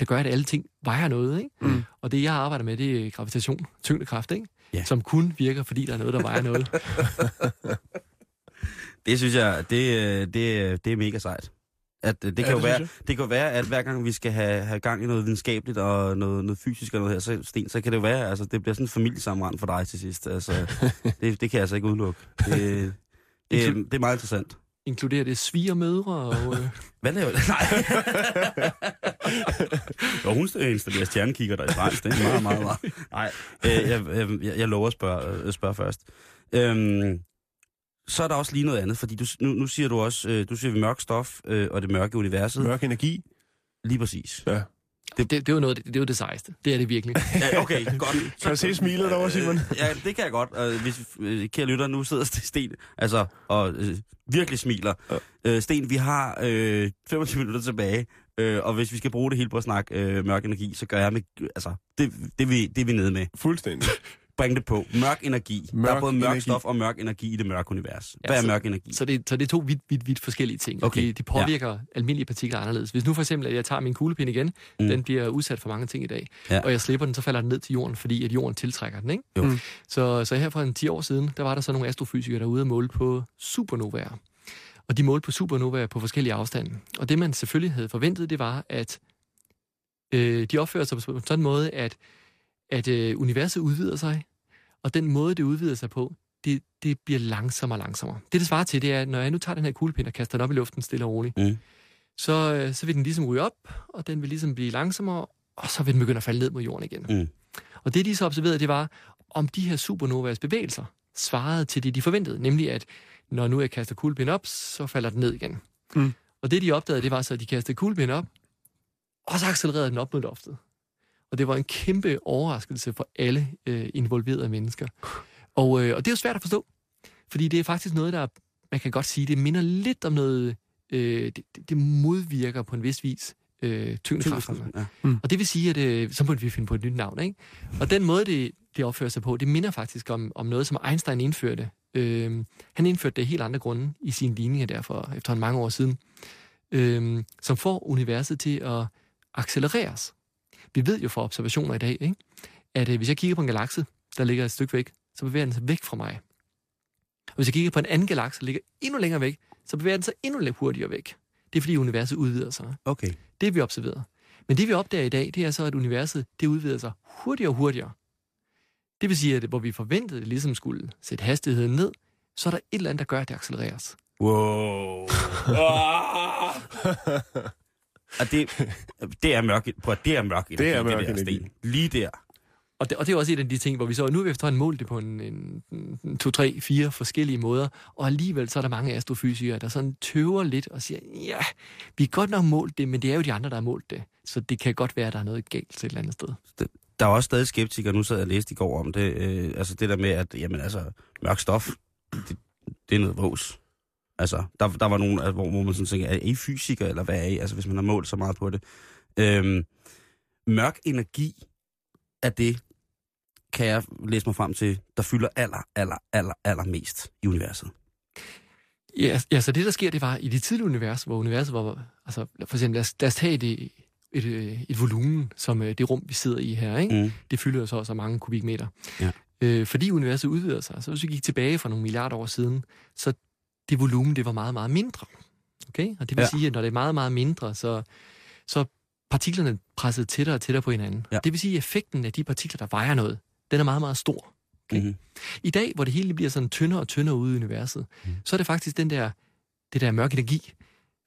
der gør, at alle ting vejer noget. Ikke? Mm. Og det, jeg arbejder med, det er gravitation, tyngdekraft, ikke? Ja. som kun virker, fordi der er noget, der vejer noget. <laughs> Det synes jeg, det, det, det er mega sejt. At, det, kan Ja, jo det være, det kan jo være, at hver gang vi skal have, have gang i noget videnskabeligt og noget, noget fysisk og noget her, så, Sten, så kan det jo være, altså det bliver sådan en familiesamrand for dig til sidst. Altså, <laughs> det, det kan jeg altså ikke udelukke. Det, <laughs> det, er- det er meget interessant. Inkluderer det svigermødre og... Øh, <laughs> Hvad laver det? <laughs> Nej. jo, hun installerer stjernekigger der i fransk. Det er meget, meget, meget. Nej, øh, jeg, jeg, jeg, lover at spørge, øh, spørge først. Øhm, så er der også lige noget andet, fordi du, nu, nu siger du også, øh, du siger vi mørk stof øh, og det mørke universet. Mørk energi. Lige præcis. Ja. Det, det, det, er jo noget, det, det jo det sejeste. Det er det virkelig. <laughs> Ja, okay, godt. Kan du se smilet derovre, Simon? Øh, ja, det kan jeg godt. Og hvis øh, kære lytter, nu sidder <laughs> Sten altså, og øh, virkelig smiler. Øh, Sten, vi har øh, 25 minutter tilbage, øh, og hvis vi skal bruge det hele på at snakke øh, mørk energi, så gør jeg med, altså, det, det, er vi, det er vi nede med. Fuldstændig. Bring det på. Mørk energi. Mørk der er både mørk energi. stof og mørk energi i det mørke univers. Ja, Hvad er så- mørk energi? Så det, så det er to vidt, vidt, vidt forskellige ting. Okay, De, de påvirker ja. almindelige partikler anderledes. Hvis nu for eksempel, at jeg tager min kuglepind igen, Mm. den bliver udsat for mange ting i dag, Ja. og jeg slipper den, så falder den ned til jorden, fordi at jorden tiltrækker den. Ikke? Jo. Mm. Så, så her for en 10 år siden, der var der så nogle astrofysikere, der var ude og måle på supernovaer. Og de målte på supernovaer på forskellige afstande. Og det, man selvfølgelig havde forventet, det var, at øh, de opfører sig på en sådan måde, at, at øh, universet udvider sig, og den måde, det udvider sig på, det, det bliver langsommere og langsommere. Det, det svarer til, det er, at når jeg nu tager den her kuglepind og kaster den op i luften stille og roligt, Mm. så, øh, så vil den ligesom ryge op, og den vil ligesom blive langsommere, og så vil den begynde at falde ned mod jorden igen. Mm. Og det, de så observerede, det var, om de her supernovas bevægelser svarede til det, de forventede. Nemlig, at når nu jeg kaster kuglepind op, så falder den ned igen. Mm. Og det, de opdagede, det var så, at de kastede kuglepind op, og så accelererede den op mod loftet. Og det var en kæmpe overraskelse for alle øh, involverede mennesker. Og, øh, og det er jo svært at forstå, fordi det er faktisk noget, der, man kan godt sige, det minder lidt om noget, øh, det, det- modvirker på en vis vis øh, tyngdekraften. Ja. Og det vil sige, at øh, så må vi finde på et nyt navn. Ikke? Og den måde, det, det opfører sig på, det minder faktisk om, om noget, som Einstein indførte. Øh, han indførte det af helt andre grunde i sine ligninger der for efterhånden mange år siden, øh, som får universet til at accelereres. Vi ved jo fra observationer i dag, ikke? at øh, hvis jeg kigger på en galakse, der ligger et stykke væk, så bevæger den sig væk fra mig. Og hvis jeg kigger på en anden galakse, der ligger endnu længere væk, så bevæger den sig endnu lidt hurtigere væk. Det er fordi universet udvider sig. Okay. Det vi observeret. Men det vi opdager i dag, det er så, at universet det udvider sig hurtigere og hurtigere. Det vil sige, at hvor vi forventede, at det ligesom skulle sætte hastigheden ned, så er der et eller andet, der gør, at det accelereres. Wow. <laughs> <laughs> Og det, det er mørk, prøv, at- det er mørk energi, Det er mørk der, energi. Sten. Lige der. Og det, og det er også et af de ting, hvor vi så, nu har vi efterhånden målt det på en, en, en to, tre, fire forskellige måder, og alligevel så er der mange astrofysikere, der sådan tøver lidt og siger, ja, vi har godt nok målt det, men det er jo de andre, der har målt det. Så det kan godt være, at der er noget galt til et eller andet sted. Der er også stadig skeptikere, nu sad jeg og læste i går om det, øh, altså det der med, at jamen, altså, mørk stof, det, det er noget vås. Altså, der, der var nogen, hvor, hvor man sådan tænker, er I fysiker, eller hvad er I? Altså, hvis man har målt så meget på det. Øhm, mørk energi er det, kan jeg læse mig frem til, der fylder aller, aller, aller, aller mest i universet. Ja, ja, så det der sker, det var i det tidlige univers, hvor universet var, altså for eksempel, lad os, lad os tage et, et, øh, et volumen, som øh, det rum, vi sidder i her, ikke? Mm. det fylder jo så så mange kubikmeter. Ja. Øh, fordi universet udvider sig, så hvis vi gik tilbage for nogle milliarder år siden, så det volumen, det var meget, meget mindre. Okay? Og det vil Ja. sige, at når det er meget, meget mindre, så, så er partiklerne presset tættere og tættere på hinanden. Ja. Det vil sige, at effekten af de partikler, der vejer noget, den er meget, meget stor. Okay. Mm-hmm. I dag, hvor det hele bliver sådan tyndere og tyndere ude i universet, Mm. så er det faktisk den der, det der mørke energi.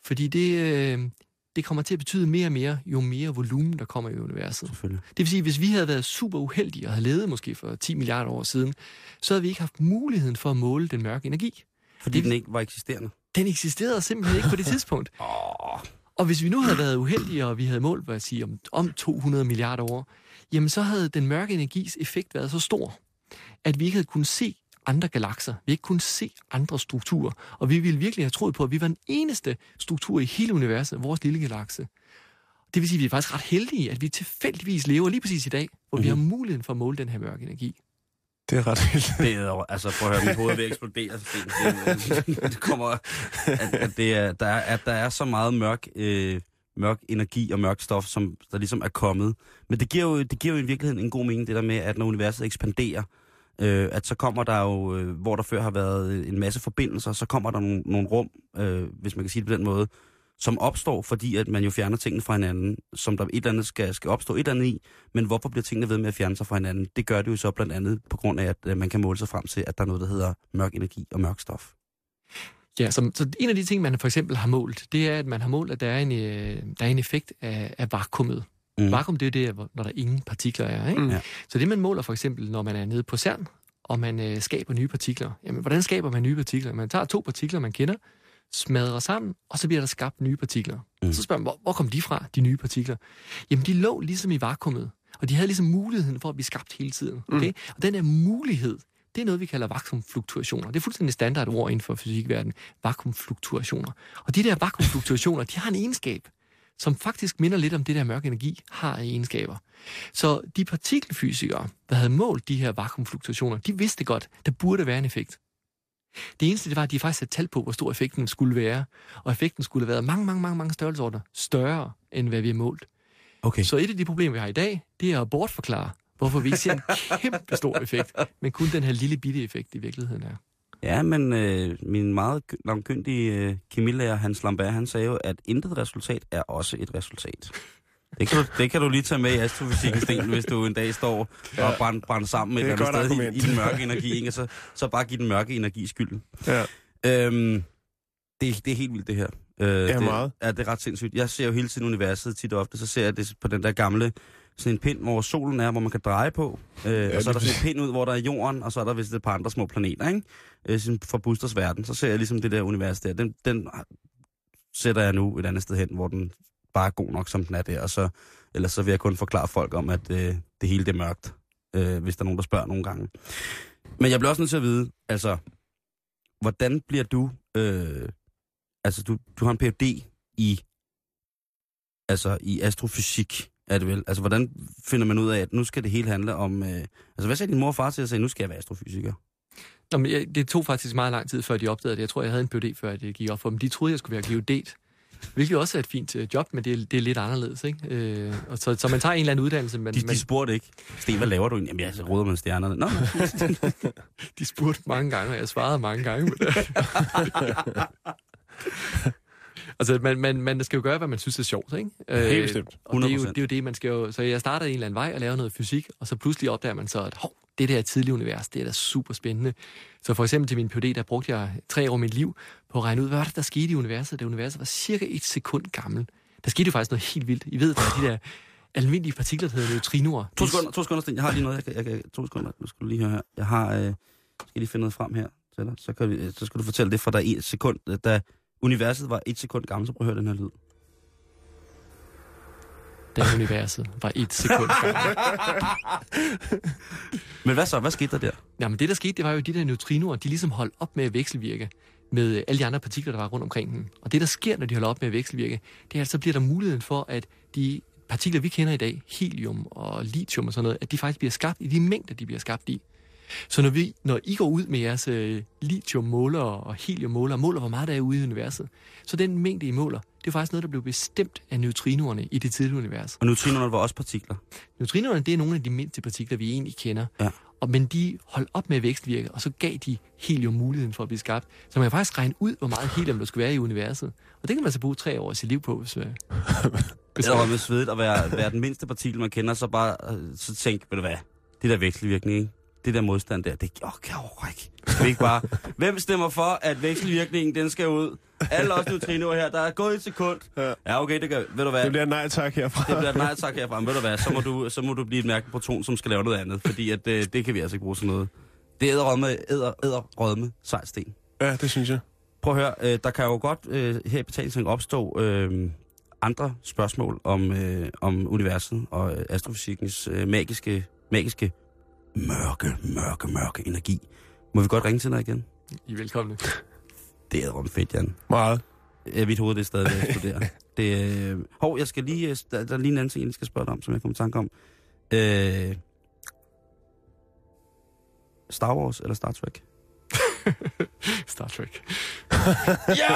Fordi det, øh, det kommer til at betyde mere og mere, jo mere volumen, der kommer i universet. Det vil sige, at hvis vi havde været super uheldige og havde levet måske for 10 milliarder år siden, så havde vi ikke haft muligheden for at måle den mørke energi. Fordi Det- den ikke var eksisterende. Den eksisterede simpelthen ikke på det <laughs> tidspunkt. Åh, Og hvis vi nu havde været uheldige, og vi havde målt, hvad jeg siger, om, om 200 milliarder år, jamen så havde den mørke energis effekt været så stor, at vi ikke havde kunnet se andre galakser. Vi ikke kunne se andre strukturer. Og vi ville virkelig have troet på, at vi var den eneste struktur i hele universet, vores lille galakse. Det vil sige, at vi er faktisk ret heldige, at vi tilfældigvis lever lige præcis i dag, hvor mm-hmm. vi har Mhm. muligheden for at måle den her mørke energi. Det er ret vildt. Det er, altså, prøv at høre, mit hoved vil eksplodere. Det, det kommer, at, at, det er, der, er, at der er så meget mørk, øh, mørk energi og mørk stof, som der ligesom er kommet. Men det giver, jo, det giver jo i virkeligheden en god mening, det der med, at når universet ekspanderer, øh, at så kommer der jo, øh, hvor der før har været en masse forbindelser, så kommer der nogle, nogle rum, øh, hvis man kan sige det på den måde, som opstår, fordi at man jo fjerner tingene fra hinanden, som der et eller andet skal, skal opstå et eller andet i, men hvorfor bliver tingene ved med at fjerne sig fra hinanden? Det gør det jo så blandt andet på grund af, at øh, man kan måle sig frem til, at der er noget, der hedder mørk energi og mørk stof. Ja, så, så en af de ting, man for eksempel har målt, det er, at man har målt, at der er en, øh, der er en effekt af, af vakuumet. Mm. Vakuum, det er jo det, når der ingen partikler er. Ikke? Mm. Ja. Så det, man måler for eksempel, når man er nede på CERN og man øh, skaber nye partikler. Jamen, hvordan skaber man nye partikler? Man tager to partikler, man kender, smadrer sammen, og så bliver der skabt nye partikler. Mm. Så spørger man, hvor, hvor kom de fra, de nye partikler? Jamen, de lå ligesom i vakuumet, og de havde ligesom muligheden for at blive skabt hele tiden. Okay? Mm. Og den her mulighed, det er noget, vi kalder vakuumfluktuationer. Det er fuldstændig standard ord inden for fysikverdenen. Vakuumfluktuationer. Og de der vakuumfluktuationer, de har en egenskab, som faktisk minder lidt om det der mørke energi har egenskaber. Så de partikelfysikere, der havde målt de her vakuumfluktuationer, de vidste godt, der burde være en effekt. Det eneste, det var, at de faktisk havde tal på, hvor stor effekten skulle være. Og effekten skulle have været mange, mange, mange, mange størrelsesordener større, end hvad vi har målt. Okay. Så et af de problemer, vi har i dag, det er at bortforklare, hvorfor vi ikke ser en <laughs> kæmpe stor effekt, men kun den her lille bitte effekt i virkeligheden er. Ja, men øh, min meget ky- langkyndige øh, kemilærer Hans Lambert, han sagde jo, at intet resultat er også et resultat. Det kan, du, det kan du lige tage med i astrofysikken, Sten, hvis du en dag står og brænder, brænder sammen med et er eller andet et sted i, i den mørke energi, ikke? Og så, så bare give den mørke energi skylden. Ja. Øhm, det, det er helt vildt, det her. Øh, det, meget. Ja, det er ret sindssygt. Jeg ser jo hele tiden universet tit og ofte, så ser jeg det på den der gamle sådan en pind, hvor solen er, hvor man kan dreje på. Øh, ja, og så er der sådan en pind ud, hvor der er jorden, og så er der vist et par andre små planeter, ikke? Øh, sådan fra Busters verden. Så ser jeg ligesom det der univers der. Den, den sætter jeg nu et andet sted hen, hvor den bare god nok, som den er der. Og så, ellers så vil jeg kun forklare folk om, at øh, det hele det er mørkt, øh, hvis der er nogen, der spørger nogle gange. Men jeg bliver også nødt til at vide, altså, hvordan bliver du... Øh, altså, du, du har en Ph.D. i, altså, i astrofysik, er det vel? Altså, hvordan finder man ud af, at nu skal det hele handle om... Øh, altså, hvad sagde din mor og far til at sige, nu skal jeg være astrofysiker? Nå, men jeg, det tog faktisk meget lang tid, før de opdagede det. Jeg tror, jeg havde en PhD, før det gik op for dem. De troede, jeg skulle være geodet. Hvilket også er et fint øh, job, men det er, det er lidt anderledes. Ikke? Øh, og så, så man tager en eller anden uddannelse, men, De, de spurgte ikke, Sten, hvad laver du egentlig? Jamen, jeg så råder med stjernerne. Nå, <laughs> de spurgte mange gange, og jeg svarede mange gange på det. <laughs> altså, man, man, man skal jo gøre, hvad man synes er sjovt, ikke? Øh, Helt bestemt. Og det er, jo, 100%. det er jo det, man skal jo... Så jeg startede en eller anden vej og lavede noget fysik, og så pludselig opdager man så, at hov, det der tidlige univers, det er da super spændende. Så for eksempel til min PhD, der brugte jeg tre år af mit liv på at regne ud, hvad var det, der skete i universet, da universet var cirka et sekund gammel. Der skete jo faktisk noget helt vildt. I ved, der de der almindelige partikler, der hedder neutrinoer. to sekunder, to sekunder, Sten. Jeg har lige noget, jeg kan, jeg kan, to sekunder, nu skal du lige høre her. Jeg har, øh, skal lige finde noget frem her til dig. Så, kan vi, så skal du fortælle det fra der et sekund, øh, da universet var et sekund gammel, så prøv at høre den her lyd. Da universet var et sekund. <laughs> Men hvad så? Hvad skete der der? Jamen det, der skete, det var jo, at de der neutrinoer, de ligesom holdt op med at vekselvirke med øh, alle de andre partikler, der var rundt omkring den. Og det, der sker, når de holder op med at vekselvirke, det er, at så bliver der muligheden for, at de partikler, vi kender i dag, helium og lithium og sådan noget, at de faktisk bliver skabt i de mængder, de bliver skabt i. Så når, vi, når I går ud med jeres øh, lithiummåler og heliummåler og måler, hvor meget der er ude i universet, så den mængde, I måler, det er faktisk noget, der blev bestemt af neutrinoerne i det tidlige univers. Og neutrinerne var også partikler. Neutrinoerne, det er nogle af de mindste partikler, vi egentlig kender. Ja. Og, men de holdt op med at vækstvirke, og så gav de helium muligheden for at blive skabt. Så man kan faktisk regne ud, hvor meget helium der skulle være i universet. Og det kan man så bruge tre år af sit liv på, hvis, øh, <laughs> hvis Det var med svedigt at være, være den mindste partikel, man kender, så bare øh, så tænk, ved du hvad, det der vekselvirkning, ikke? Det der modstand der, det åh, kan jeg overhovedet ikke. Vi ikke bare... Hvem stemmer for, at vekselvirkningen, den skal ud? Alle os neutrinoer her, der er gået et sekund. Ja. Ja, okay, det gør Ved du hvad? Det bliver nej tak herfra. Det bliver nej tak herfra. Men ved du hvad, så må du, så må du blive et mærke proton, som skal lave noget andet. Fordi at, øh, det kan vi altså ikke bruge sådan noget. Det er æderrødme, æder, æderrødme, sejt sten. Ja, det synes jeg. Prøv at høre, øh, der kan jo godt øh, her i betalingsring opstå øh, andre spørgsmål om, øh, om universet og øh, astrofysikkens øh, magiske, magiske mørke, mørke, mørke energi. Må vi godt ringe til dig igen? I er velkomne. <laughs> Det er rum fedt, Jan. Meget. Ja, mit hoved det er stadig ved at eksplodere. <laughs> det, øh... Hov, jeg skal lige, øh, der, der er lige en anden ting, jeg skal spørge dig om, som jeg kommer i tanke om. Øh... Star Wars eller Star Trek? <laughs> Star Trek. Ja!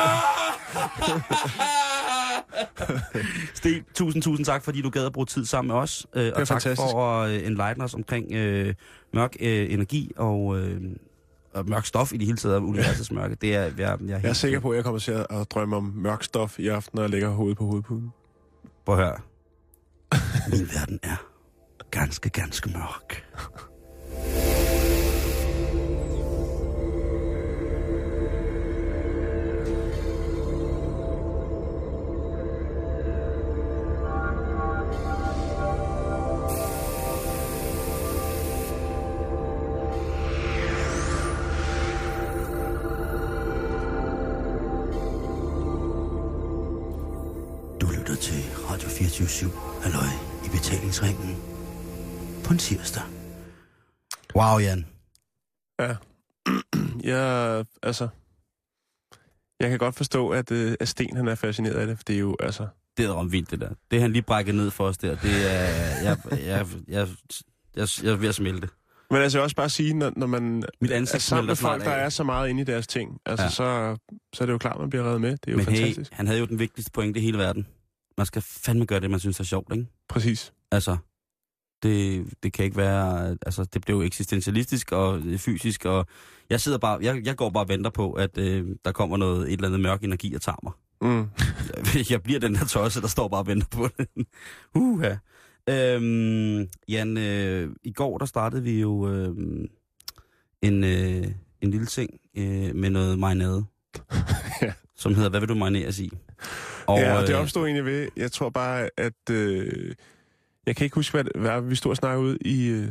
<laughs> Sten, tusind, tusind tak, fordi du gad at bruge tid sammen med os. Øh, og tak fantastisk. for at øh, enlighten os omkring øh, mørk øh, energi og, øh, og mørk stof i det hele taget universets mørke. Det er, jeg, jeg, er Jeg er sikker på, at jeg kommer til at at drømme om mørk stof i aften, når jeg lægger hovedet på hovedpuden. Prøv at høre. Min verden er ganske, ganske mørk. Radio 24 Halløj i betalingsringen. På en tirsdag. Wow, Jan. Ja. <clears throat> Jeg, altså... Jeg kan godt forstå, at, øh, at Sten han er fascineret af det, for det er jo, altså... Det er om vildt, det der. Det han lige brækket ned for os der, det er... Jeg, jeg, jeg, jeg, jeg, er ved at smelte. Men altså, jeg vil også bare sige, når, når man Mit er sammen med folk, der er så meget inde i deres ting, altså, Ja. så, så er det jo klart, man bliver reddet med. Det er jo Men hey, fantastisk. han havde jo den vigtigste pointe i hele verden. Man skal fandme gøre det, man synes er sjovt, ikke? Præcis. Altså, det, det kan ikke være... Altså, det bliver jo eksistentialistisk og fysisk, og jeg sidder bare... Jeg, jeg går bare og venter på, at øh, der kommer noget, et eller andet mørk energi og tager mig. Mm. <laughs> Jeg bliver den der tosse, der står bare og venter på det. <laughs> Uha. Øhm, Jan, øh, i går der startede vi jo øh, en, øh, en lille ting øh, med noget marinade. <laughs> som hedder, hvad vil du marineres i? Og, ja, og det øh, opstod egentlig ved, jeg tror bare, at... Øh, jeg kan ikke huske, hvad, hvad vi stod og snakkede ud i, øh,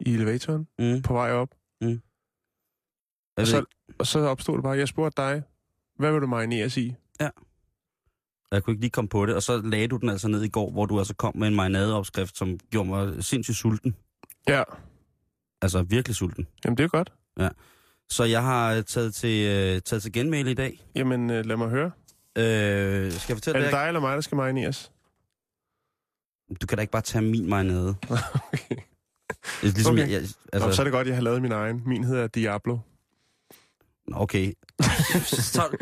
i elevatoren mm, på vej op. jeg Og så, og så opstod det bare, jeg spurgte dig, hvad vil du marineres i? jeg kunne ikke lige komme på det, og så lagde du den altså ned i går, hvor du altså kom med en marinadeopskrift, som gjorde mig sindssygt sulten. Ja, Altså virkelig sulten. jamen det er godt. Så jeg har øh, taget til, øh, taget til genmæle i dag. Jamen øh, lad mig høre. Øh, skal jeg fortælle Er det dig? dig eller mig, der skal marineres? Du kan da ikke bare tage min marinade. <laughs> okay. Ligesom, Okay. jeg, jeg, Altså... Nå, så er det godt, jeg har lavet min egen. Min hedder Diablo. Okay. <laughs> så,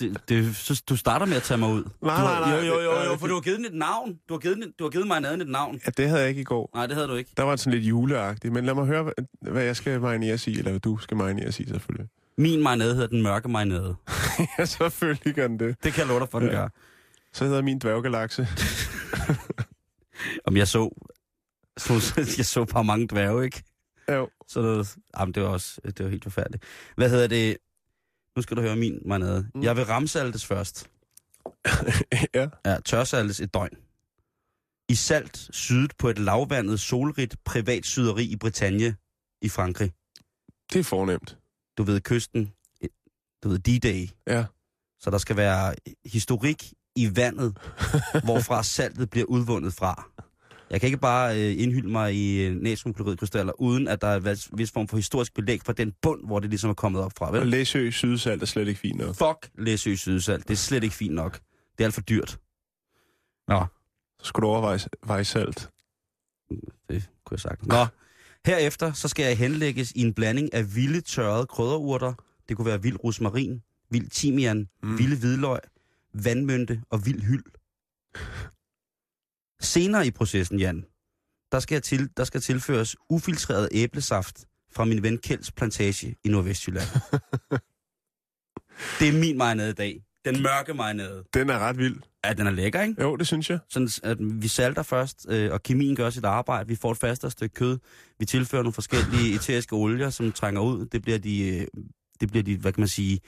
det, det, så, du starter med at tage mig ud. Nej, nej, nej, Jo, jo, jo, det- jo, for du har givet den et navn. Du har givet, den, du har givet marinaden et navn. Ja, det havde jeg ikke i går. Nej, det havde du ikke. Der var det sådan lidt juleagtigt. Men lad mig høre, hvad, jeg skal marineres i, eller hvad du skal marineres i, selvfølgelig. Min marinade hedder den mørke marinade. <laughs> ja, selvfølgelig gør den det. Det kan jeg love dig for, den Ja. gør. Så hedder min dværggalakse. <laughs> Om jeg så, så, jeg så bare mange dværge, ikke? Jo. Så det, jamen, det var også det var helt forfærdeligt. Hvad hedder det? Nu skal du høre min marinade. Mm. Jeg vil ramsaltes først. <laughs> ja. Ja, tørsaltes et døgn. I salt sydet på et lavvandet, solrigt privat syderi i Bretagne i Frankrig. Det er fornemt. Du ved, kysten. Du ved, D-Day. Ja. Så der skal være historik i vandet, <laughs> hvorfra saltet bliver udvundet fra. Jeg kan ikke bare øh, indhylde mig i øh, natriumkloridkrystaller, uden at der er en vis form for historisk belæg fra den bund, hvor det ligesom er kommet op fra. Og Vel? Læsø Sydsalt er slet ikke fint nok. Fuck Læsø Sydsalt. Det er slet ikke fint nok. Det er alt for dyrt. Nå, Så skulle du overveje veje salt. det kunne jeg sagt. Nå, herefter så skal jeg henlægges i en blanding af vilde tørrede krydderurter. Det kunne være vild rosmarin, vild timian, Mm. mm. vilde hvidløg, vandmynte og vild hyld. Senere i processen, Jan, der skal, jeg til, der skal tilføres ufiltreret æblesaft fra min ven Kjelds plantage i Nordvestjylland. <laughs> det er min marinade i dag. Den mørke marinade. Den er ret vild. Ja, den er lækker, ikke? Jo, det synes jeg. Sådan, at vi salter først, øh, og kemien gør sit arbejde. Vi får et fastere stykke kød. Vi tilfører nogle forskellige eteriske olier, som trænger ud. Det bliver de, øh, det bliver de hvad kan man sige,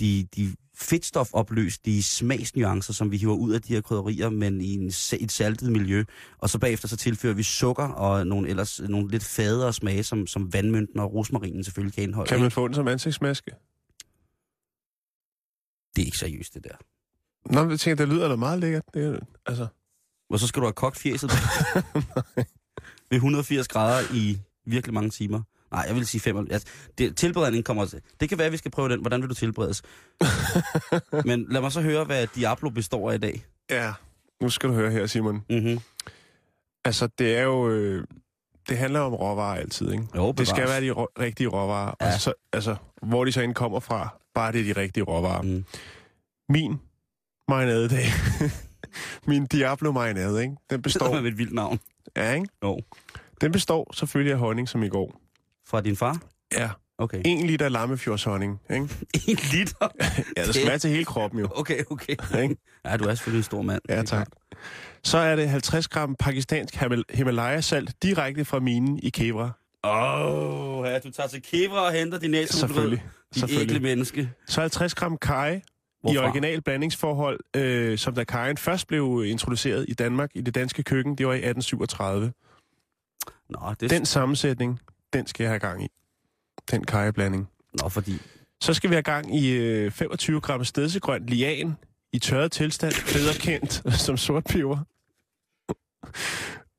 de, de fedtofopløstige smagsnuancer, som vi hiver ud af de her krydderier, men i en, et saltet miljø. Og så bagefter så tilfører vi sukker og nogle, ellers, nogle lidt fadere smage, som, som vandmynten og rosmarinen selvfølgelig kan indeholde. Kan man få den som ansigtsmaske? Det er ikke seriøst, det der. Nå, men jeg tænker, det lyder da meget lækkert. Det er, altså, Og så skal du have kogt fjeset <laughs> ved 180 grader i virkelig mange timer. Nej, jeg vil sige 5. Altså, det, tilberedningen kommer til. Det kan være, at vi skal prøve den. Hvordan vil du tilberedes? <laughs> Men lad mig så høre, hvad Diablo består af i dag. ja, nu skal du høre her, Simon. Mm-hmm. Altså, det er jo... Øh, det handler om råvarer altid, ikke? Jo, Det skal være de rå, rigtige råvarer. Ja. Ja. Og så, altså, hvor de så end kommer fra, bare det er de rigtige råvarer. Mm. Min marinade dag. <laughs> Min Diablo marinade, ikke? Den Består består... med et vildt navn. Ja, ikke? Jo. Den består selvfølgelig af honning, som i går. Fra din far? Ja. Okay. En liter lammefjordshonning, ikke? <laughs> En liter? <laughs> Ja, det være til hele kroppen jo. Okay, okay. Ja, du er selvfølgelig en stor mand. Ja, tak. Så er det 50 gram pakistansk Himal- Himalaya-salt direkte fra minen i Kevra. Åh, oh, ja, du tager til Kevra og henter din næse. Selvfølgelig. Dit ægle menneske. Så 50 gram kaj i original blandingsforhold, øh, som da kajen først blev introduceret i Danmark i det danske køkken, det var i 1837. Nå, det Den sammensætning, den skal jeg have gang i. Den kajeblanding. Nå, fordi... Så skal vi have gang i øh, 25 gram stedsegrønt lian i tørret tilstand, bedre kendt <laughs> som sortpeber.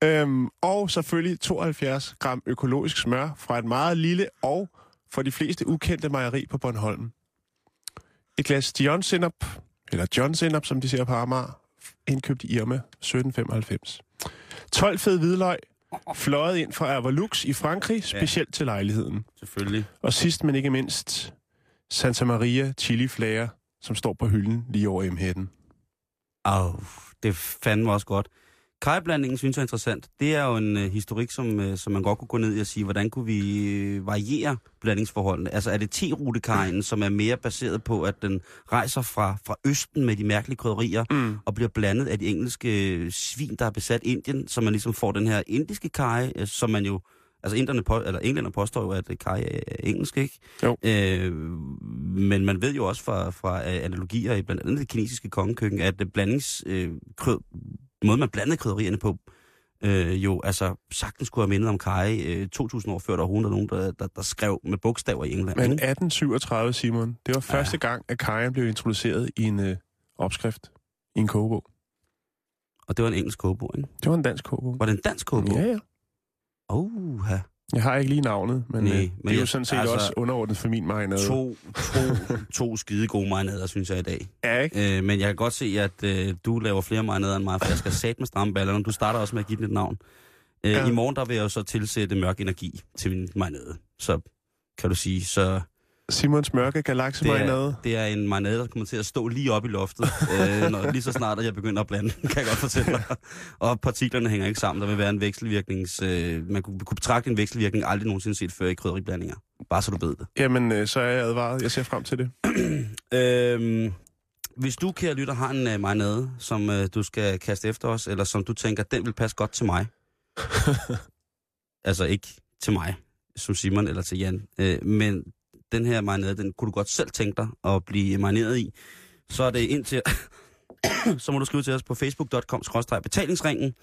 øhm, og selvfølgelig 72 gram økologisk smør fra et meget lille og for de fleste ukendte mejeri på Bornholm. Et glas John Sinop, eller John Sinop, som de ser på Amager, indkøbt i Irma 1795. 12 fed hvidløg, fløjet ind fra Avalux i Frankrig, specielt ja. til lejligheden. Selvfølgelig. Og sidst, men ikke mindst, Santa Maria chili flager, som står på hylden lige over M-hætten. Au, det fandme også godt. Kajblandingen synes jeg er interessant. Det er jo en uh, historik, som, uh, som man godt kunne gå ned i og sige, hvordan kunne vi uh, variere blandingsforholdene? Altså er det T-rutekajen, som er mere baseret på, at den rejser fra, fra østen med de mærkelige krydderier, Mm. og bliver blandet af de engelske øh, svin, der har besat Indien, så man ligesom får den her indiske kaj, øh, som man jo... Altså inderne på, eller englænder påstår jo, at kaj er er engelsk, ikke? Jo. Øh, men man ved jo også fra, fra øh, analogier i blandt andet det kinesiske kongekøkken, at blandings, øh, måde man blandede krydderierne på, øh, jo altså sagtens kunne have mindet om kaj øh, 2000 år før, der var nogen, der, der, der skrev med bogstaver i England. Men ikke? 1837, Simon, det var første gang, at kajen blev introduceret i en øh, opskrift, i en kogebog. Og det var en engelsk kogebog, ikke? Det var en dansk kogebog. Var det en dansk kogebog? Ja, ja. Oh, ja. Jeg har ikke lige navnet, men, Nej, øh, men det er jo sådan set altså, også underordnet for min marinade. To, to, <laughs> to skide gode marinader, synes jeg i dag. Ja, ikke? Øh, men jeg kan godt se, at øh, du laver flere marinader end mig, for jeg skal sat med stramme ballerne. Du starter også med at give den et navn. Øh, Ja. I morgen der vil jeg jo så tilsætte mørk energi til min marinade. Så kan du sige, så Simons mørke galakse det er, det er en marinade, der kommer til at stå lige op i loftet, øh, når, lige så snart, at jeg begynder at blande, den, kan jeg godt fortælle dig. Og partiklerne hænger ikke sammen. Der vil være en vekselvirknings... Øh, man kunne, kunne betragte en vekselvirkning aldrig nogensinde set før i krydderiblandinger. Bare så du ved det. Jamen, øh, så er jeg advaret. Jeg ser frem til det. <clears throat> Øhm, hvis du, kære lytter, har en uh, marinade, som uh, du skal kaste efter os, eller som du tænker, den vil passe godt til mig. <laughs> altså ikke til mig, som Simon, eller til Jan. Øh, men den her marinade, den kunne du godt selv tænke dig at blive marineret i. Så er det ind til... <coughs> så må du skrive til os på facebook.com betalingsringen.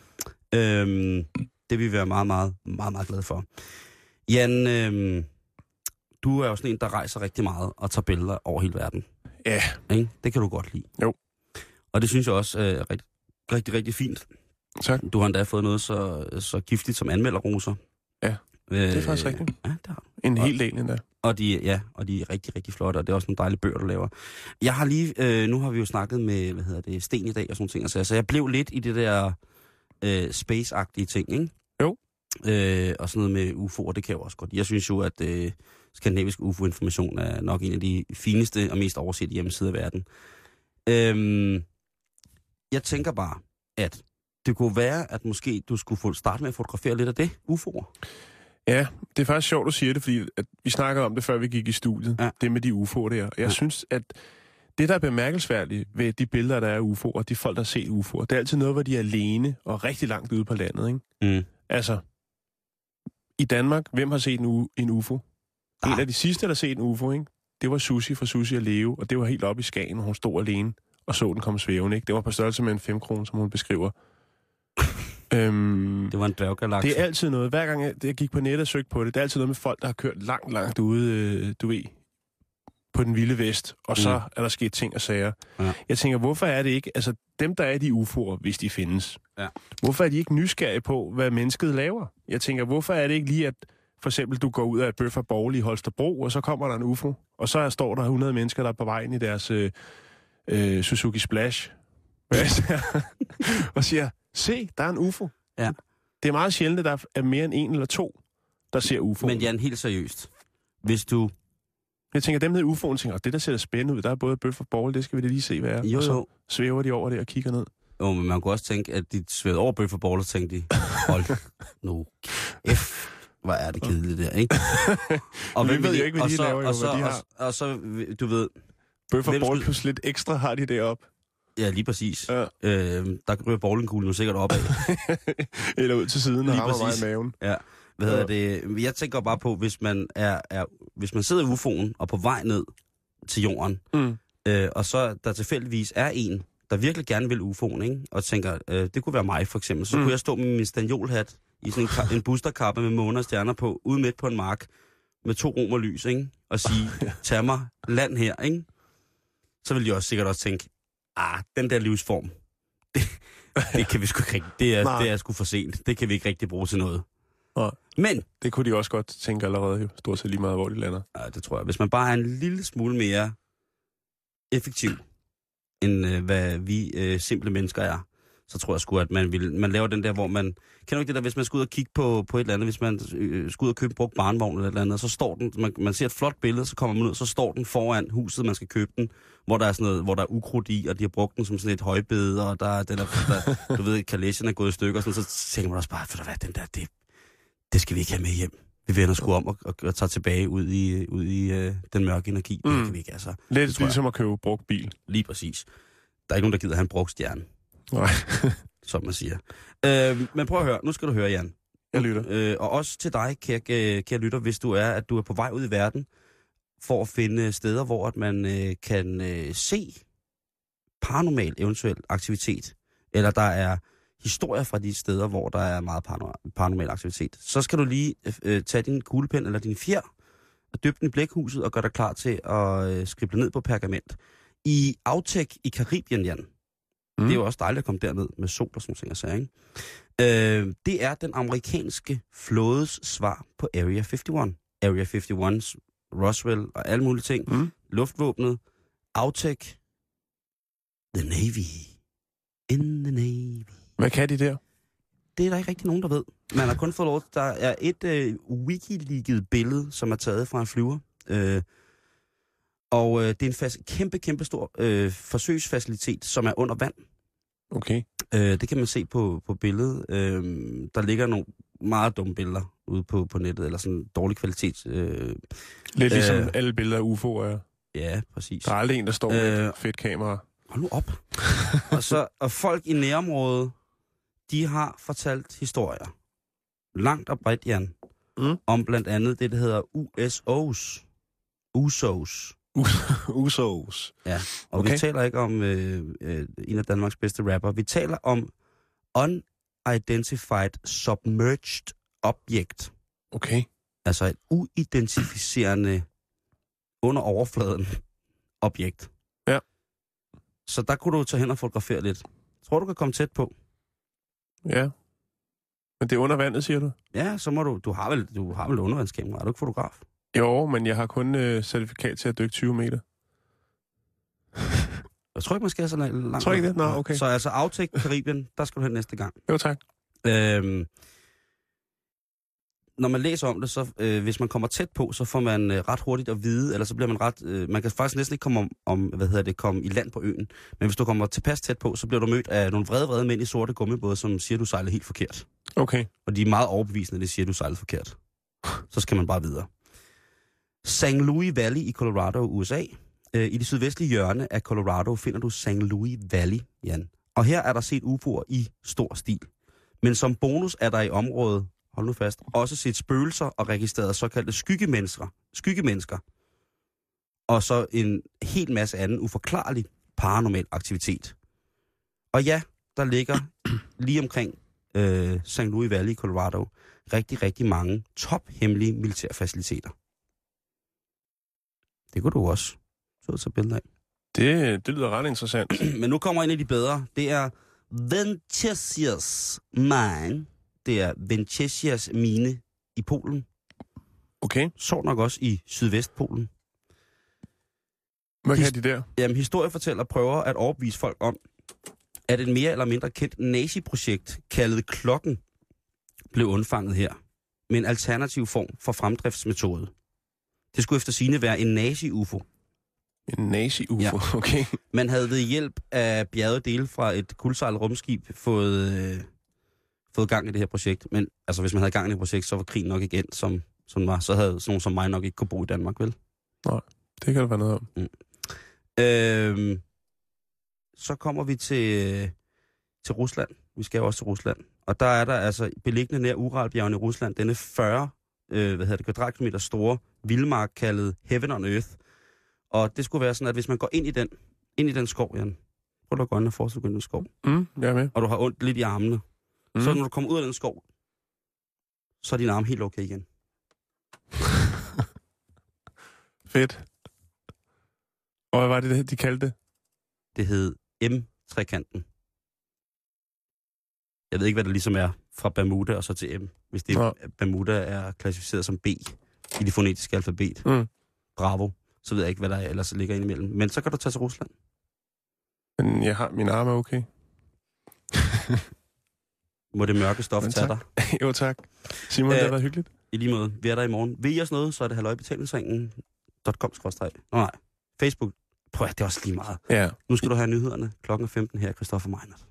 Øhm, det vil vi være meget, meget, meget, meget glade for. Jan, øhm, du er jo sådan en, der rejser rigtig meget og tager billeder over hele verden. Ja, Ikke? Det kan du godt lide. Jo. Og det synes jeg også er rigtig, rigtig, rigtig fint. tak. Du har endda fået noget så, så giftigt som anmelderroser. Ja, øh, det er faktisk rigtigt. Ja, det har du. En Og- hel del endda. Og de, ja, og de er rigtig, rigtig flotte, og det er også nogle dejlige bøger, du laver. Jeg har lige, øh, nu har vi jo snakket med, hvad hedder det, Sten i dag og sådan ting, så, så jeg blev lidt i det der øh, space-agtige ting, ikke? Jo. Øh, og sådan noget med UFO'er, det kan jeg jo også godt. Jeg synes jo, at øh, skandinavisk UFO-information er nok en af de fineste og mest oversette hjemmesider i verden. Øhm, jeg tænker bare, at det kunne være, at måske du skulle få starte med at fotografere lidt af det, UFO'er. Ja, det er faktisk sjovt, du siger det, fordi at vi snakkede om det, før vi gik i studiet. Ja. Det med de UFO'er der. Og jeg Ja. synes, at det, der er bemærkelsesværdigt ved de billeder, der er af UFO'er, de folk, der har set UFO'er, det er altid noget, hvor de er alene og rigtig langt ude på landet, ikke? Mm. Altså, i Danmark, hvem har set en, u- en UFO? En Ah. af de sidste, der har set en UFO, ikke? Det var Susi fra Susi at leve, og det var helt oppe i Skagen, hvor hun stod alene og så den komme svævende, ikke? Det var på størrelse med en 5 kroner, som hun beskriver. Øhm, Det var en dværggalakse. det er altid noget. Hver gang jeg, jeg gik på nettet og søgte på det, det er altid noget med folk, der har kørt langt, langt ude, øh, du ved, på den vilde vest, og så Mm. er der sket ting og sager. Ja. Jeg tænker, hvorfor er det ikke, altså dem, der er de UFO'er, hvis de findes, Ja. hvorfor er de ikke nysgerrige på, hvad mennesket laver? Jeg tænker, hvorfor er det ikke lige, at for eksempel du går ud af Bøffer Borgel i Holstebro, og så kommer der en UFO, og så står der 100 mennesker, der er på vej ind i deres øh, øh, Suzuki Splash, <laughs> og siger, se, der er en UFO. Ja. Det er meget sjældent, at der er mere end en eller to, der ser UFO. Men Jan, helt seriøst. Hvis du... Jeg tænker, dem nede i UFO'en tænker, "Åh, det der ser spændende ud. Der er både bøf og bolle, det skal vi lige se, hvad er. Jo, og så jo. svæver de over det og kigger ned. Jo, men man kunne også tænke, at de svævede over bøf og boller, så tænkte de, <laughs> hold nu F, hvor er det kedeligt der, ikke? <laughs> Og Vi ved jo ikke, hvad og de så, laver, jo, og så, hvad de og, har. og, så, du ved, Bøf og skulle- plus lidt ekstra har de deroppe. Ja, lige præcis. Ja. Øh, der ryger bowlingkuglen sikkert opad. <laughs> Eller ud til siden og Lige rammer mig i maven. Hvad hedder Ja. det? Jeg tænker bare på, hvis man er, er hvis man sidder i UFO'en og på vej ned til jorden, Mm. øh, og så der tilfældigvis er en, der virkelig gerne vil UFO'en, ikke? og tænker, øh, det kunne være mig for eksempel, så Mm. kunne jeg stå med min stanjolhat i sådan en, en boosterkappe med måner og stjerner på, ude midt på en mark, med to romerlys, ikke? og sige, <laughs> tag mig land her, ikke? så vil de også sikkert også tænke, ah, den der livsform, <laughs> det, det kan vi sgu ikke det er, Nej. det er sgu for sent. Det kan vi ikke rigtig bruge til noget. Nej. Men, Det kunne de også godt tænke allerede, jo. Stort set lige meget, hvor de lander. ja, det tror jeg, hvis man bare er en lille smule mere effektiv, end øh, hvad vi øh, simple mennesker er, så tror jeg sgu, at man, vil, man laver den der, hvor man... Kender ikke det der, hvis man skal ud og kigge på, på et eller andet, hvis man øh, skal ud og købe en brugt barnvogn eller et eller andet, så står den, man, man ser et flot billede, så kommer man ud, så står den foran huset, man skal købe den, hvor der er sådan noget, hvor der er ukrudt i, og de har brugt den som sådan et højbede, og der er den der, der du ved, kalesjen er gået i stykker, og sådan, så tænker man også bare, for hvad, den der, det, det skal vi ikke have med hjem. Vi vender sgu om og, og, og tager tilbage ud i, ud i øh, den mørke energi. Mm. Det kan vi ikke, altså. Lidt jeg. ligesom at købe brugt bil. Lige præcis. Der er ikke nogen, der gider have en brugt stjerne, Nej, <laughs> som man siger. Øh, men prøv at høre, nu skal du høre, Jan. jeg lytter. Øh, og også til dig, kære, øh, kære lytter, hvis du er, at du er på vej ud i verden for at finde steder, hvor at man øh, kan øh, se paranormal eventuel aktivitet, eller der er historier fra de steder, hvor der er meget parano- paranormal aktivitet, så skal du lige øh, tage din kuglepen eller din fjer og dyppe den i blækhuset og gøre dig klar til at øh, skrible ned på pergament. I Autek i Karibien, Jan, Mm. det er jo også dejligt at komme derned med sol og sådan jeg sagde, ikke? Øh, det er den amerikanske flådes svar på Area 51. Area 51's Roswell og alle mulige ting. Mm. Luftvåbnet, Autek, The Navy. In the Navy. Hvad kan de der? Det er der ikke rigtig nogen, der ved. Man har kun fået lov Der er et øh, wikileaget billede, som er taget fra en flyver. Øh, og øh, det er en fast, kæmpe, kæmpe stor øh, forsøgsfacilitet, som er under vand. Okay. Øh, det kan man se på, på billedet. Øh, der ligger nogle meget dumme billeder ude på, på nettet, eller sådan dårlig kvalitet. Øh, Lidt ligesom Øh. alle billeder af UFO'er er. ja, præcis. Der er aldrig en, der står med Øh. et fedt kamera. Hold nu op. <laughs> og, så, og folk i nærområdet, de har fortalt historier. Langt og bredt, Jan. Mm. Om blandt andet det, der hedder USO's. USO's. <laughs> Usos. Ja, og okay. Vi taler ikke om øh, øh, en af Danmarks bedste rapper. Vi taler om Unidentified Submerged Object. Okay. Altså et uidentificerende under overfladen objekt. Ja. Så der kunne du tage hen og fotografere lidt. Tror du kan komme tæt på? Ja. Men det er under vandet, siger du? Ja, så må du... Du har vel, du har vel undervandskamera, er du ikke fotograf? Jo, men jeg har kun øh, certifikat til at dykke 20 meter. <laughs> Jeg tror ikke, man skal have så langt. Tror ikke det? Nå, okay. Så altså Autek Karibien, der skal du hen næste gang. Jo, tak. Øhm, når man læser om det, så øh, hvis man kommer tæt på, så får man øh, ret hurtigt at vide, eller så bliver man ret... Øh, man kan faktisk næsten ikke komme om, om, hvad hedder det, komme i land på øen. Men hvis du kommer tilpas tæt på, så bliver du mødt af nogle vrede, vrede mænd i sorte gummibåde, som siger, du sejler helt forkert. Okay. Og de er meget overbevisende, det siger, du sejler forkert. Så skal man bare videre. St. Louis Valley i Colorado, USA. Øh, I det sydvestlige hjørne af Colorado finder du St. Louis Valley, Jan. Og her er der set UFO'er i stor stil. Men som bonus er der i området, hold nu fast, også set spøgelser og registreret såkaldte skyggemennesker. skyggemennesker. Og så en helt masse anden uforklarlig paranormal aktivitet. Og ja, der ligger <clears throat> lige omkring øh, St. Louis Valley i Colorado rigtig, rigtig mange tophemmelige militærfaciliteter. Det kunne du også så tage billeder af. Det, det lyder ret interessant. <clears throat> Men nu kommer en af de bedre. Det er Ventesias Mine. Det er Ventesias mine i Polen. Okay. Så nok også i Sydvestpolen. Hvad kan de der? Jamen, historiefortæller prøver at overbevise folk om, at et mere eller mindre kendt nazi-projekt kaldet Klokken blev undfanget her med en alternativ form for fremdriftsmetode. Det skulle efter sine være en nazi-UFO. En nazi-UFO. Ja. <laughs> Okay. Man havde ved hjælp af bjergede dele fra et kuldsejlet rumskib fået, øh, fået gang i det her projekt. Men altså, hvis man havde gang i det projekt, så var krigen nok endt, som, som var. Så havde sådan nogen som mig nok ikke kunne bo i Danmark, vel? Det kan der være noget om. Øhm, så kommer vi til, til Rusland. Vi skal jo også til Rusland. Og der er der altså beliggende nær Uralbjergene i Rusland, denne 40 øh, hvad hedder det, kvadratkilometer store vildmark kaldet Heaven on Earth. Og det skulle være sådan, at hvis man går ind i den, ind i den skov, Jan, prøv at gå øjnene for, så den skov, Mm, jeg er med. og du har ondt lidt i armene. Mm. så når du kommer ud af den skov, så er din arm helt okay igen. <laughs> Fedt. Og hvad var det, de kaldte det? Det hed M-trekanten. Jeg ved ikke, hvad det ligesom er fra Bermuda og så til M. Hvis det Nå. Bermuda er klassificeret som B i det fonetiske alfabet. Mm. Bravo. Så ved jeg ikke, hvad der ellers ligger indimellem. Men så kan du tage til Rusland. Men jeg har, min arm er okay. <laughs> Må det mørke stof Men tage dig. <laughs> jo, tak. Simon, det Øh, har været hyggeligt. I lige måde. Vi er der i morgen. Vil I os noget, så er det halløjbetalingsringen.com. Nå nej. Facebook. Prøv at det er også lige meget. Ja. Nu skal du have nyhederne klokken er 15 her, Christoffer Meinert.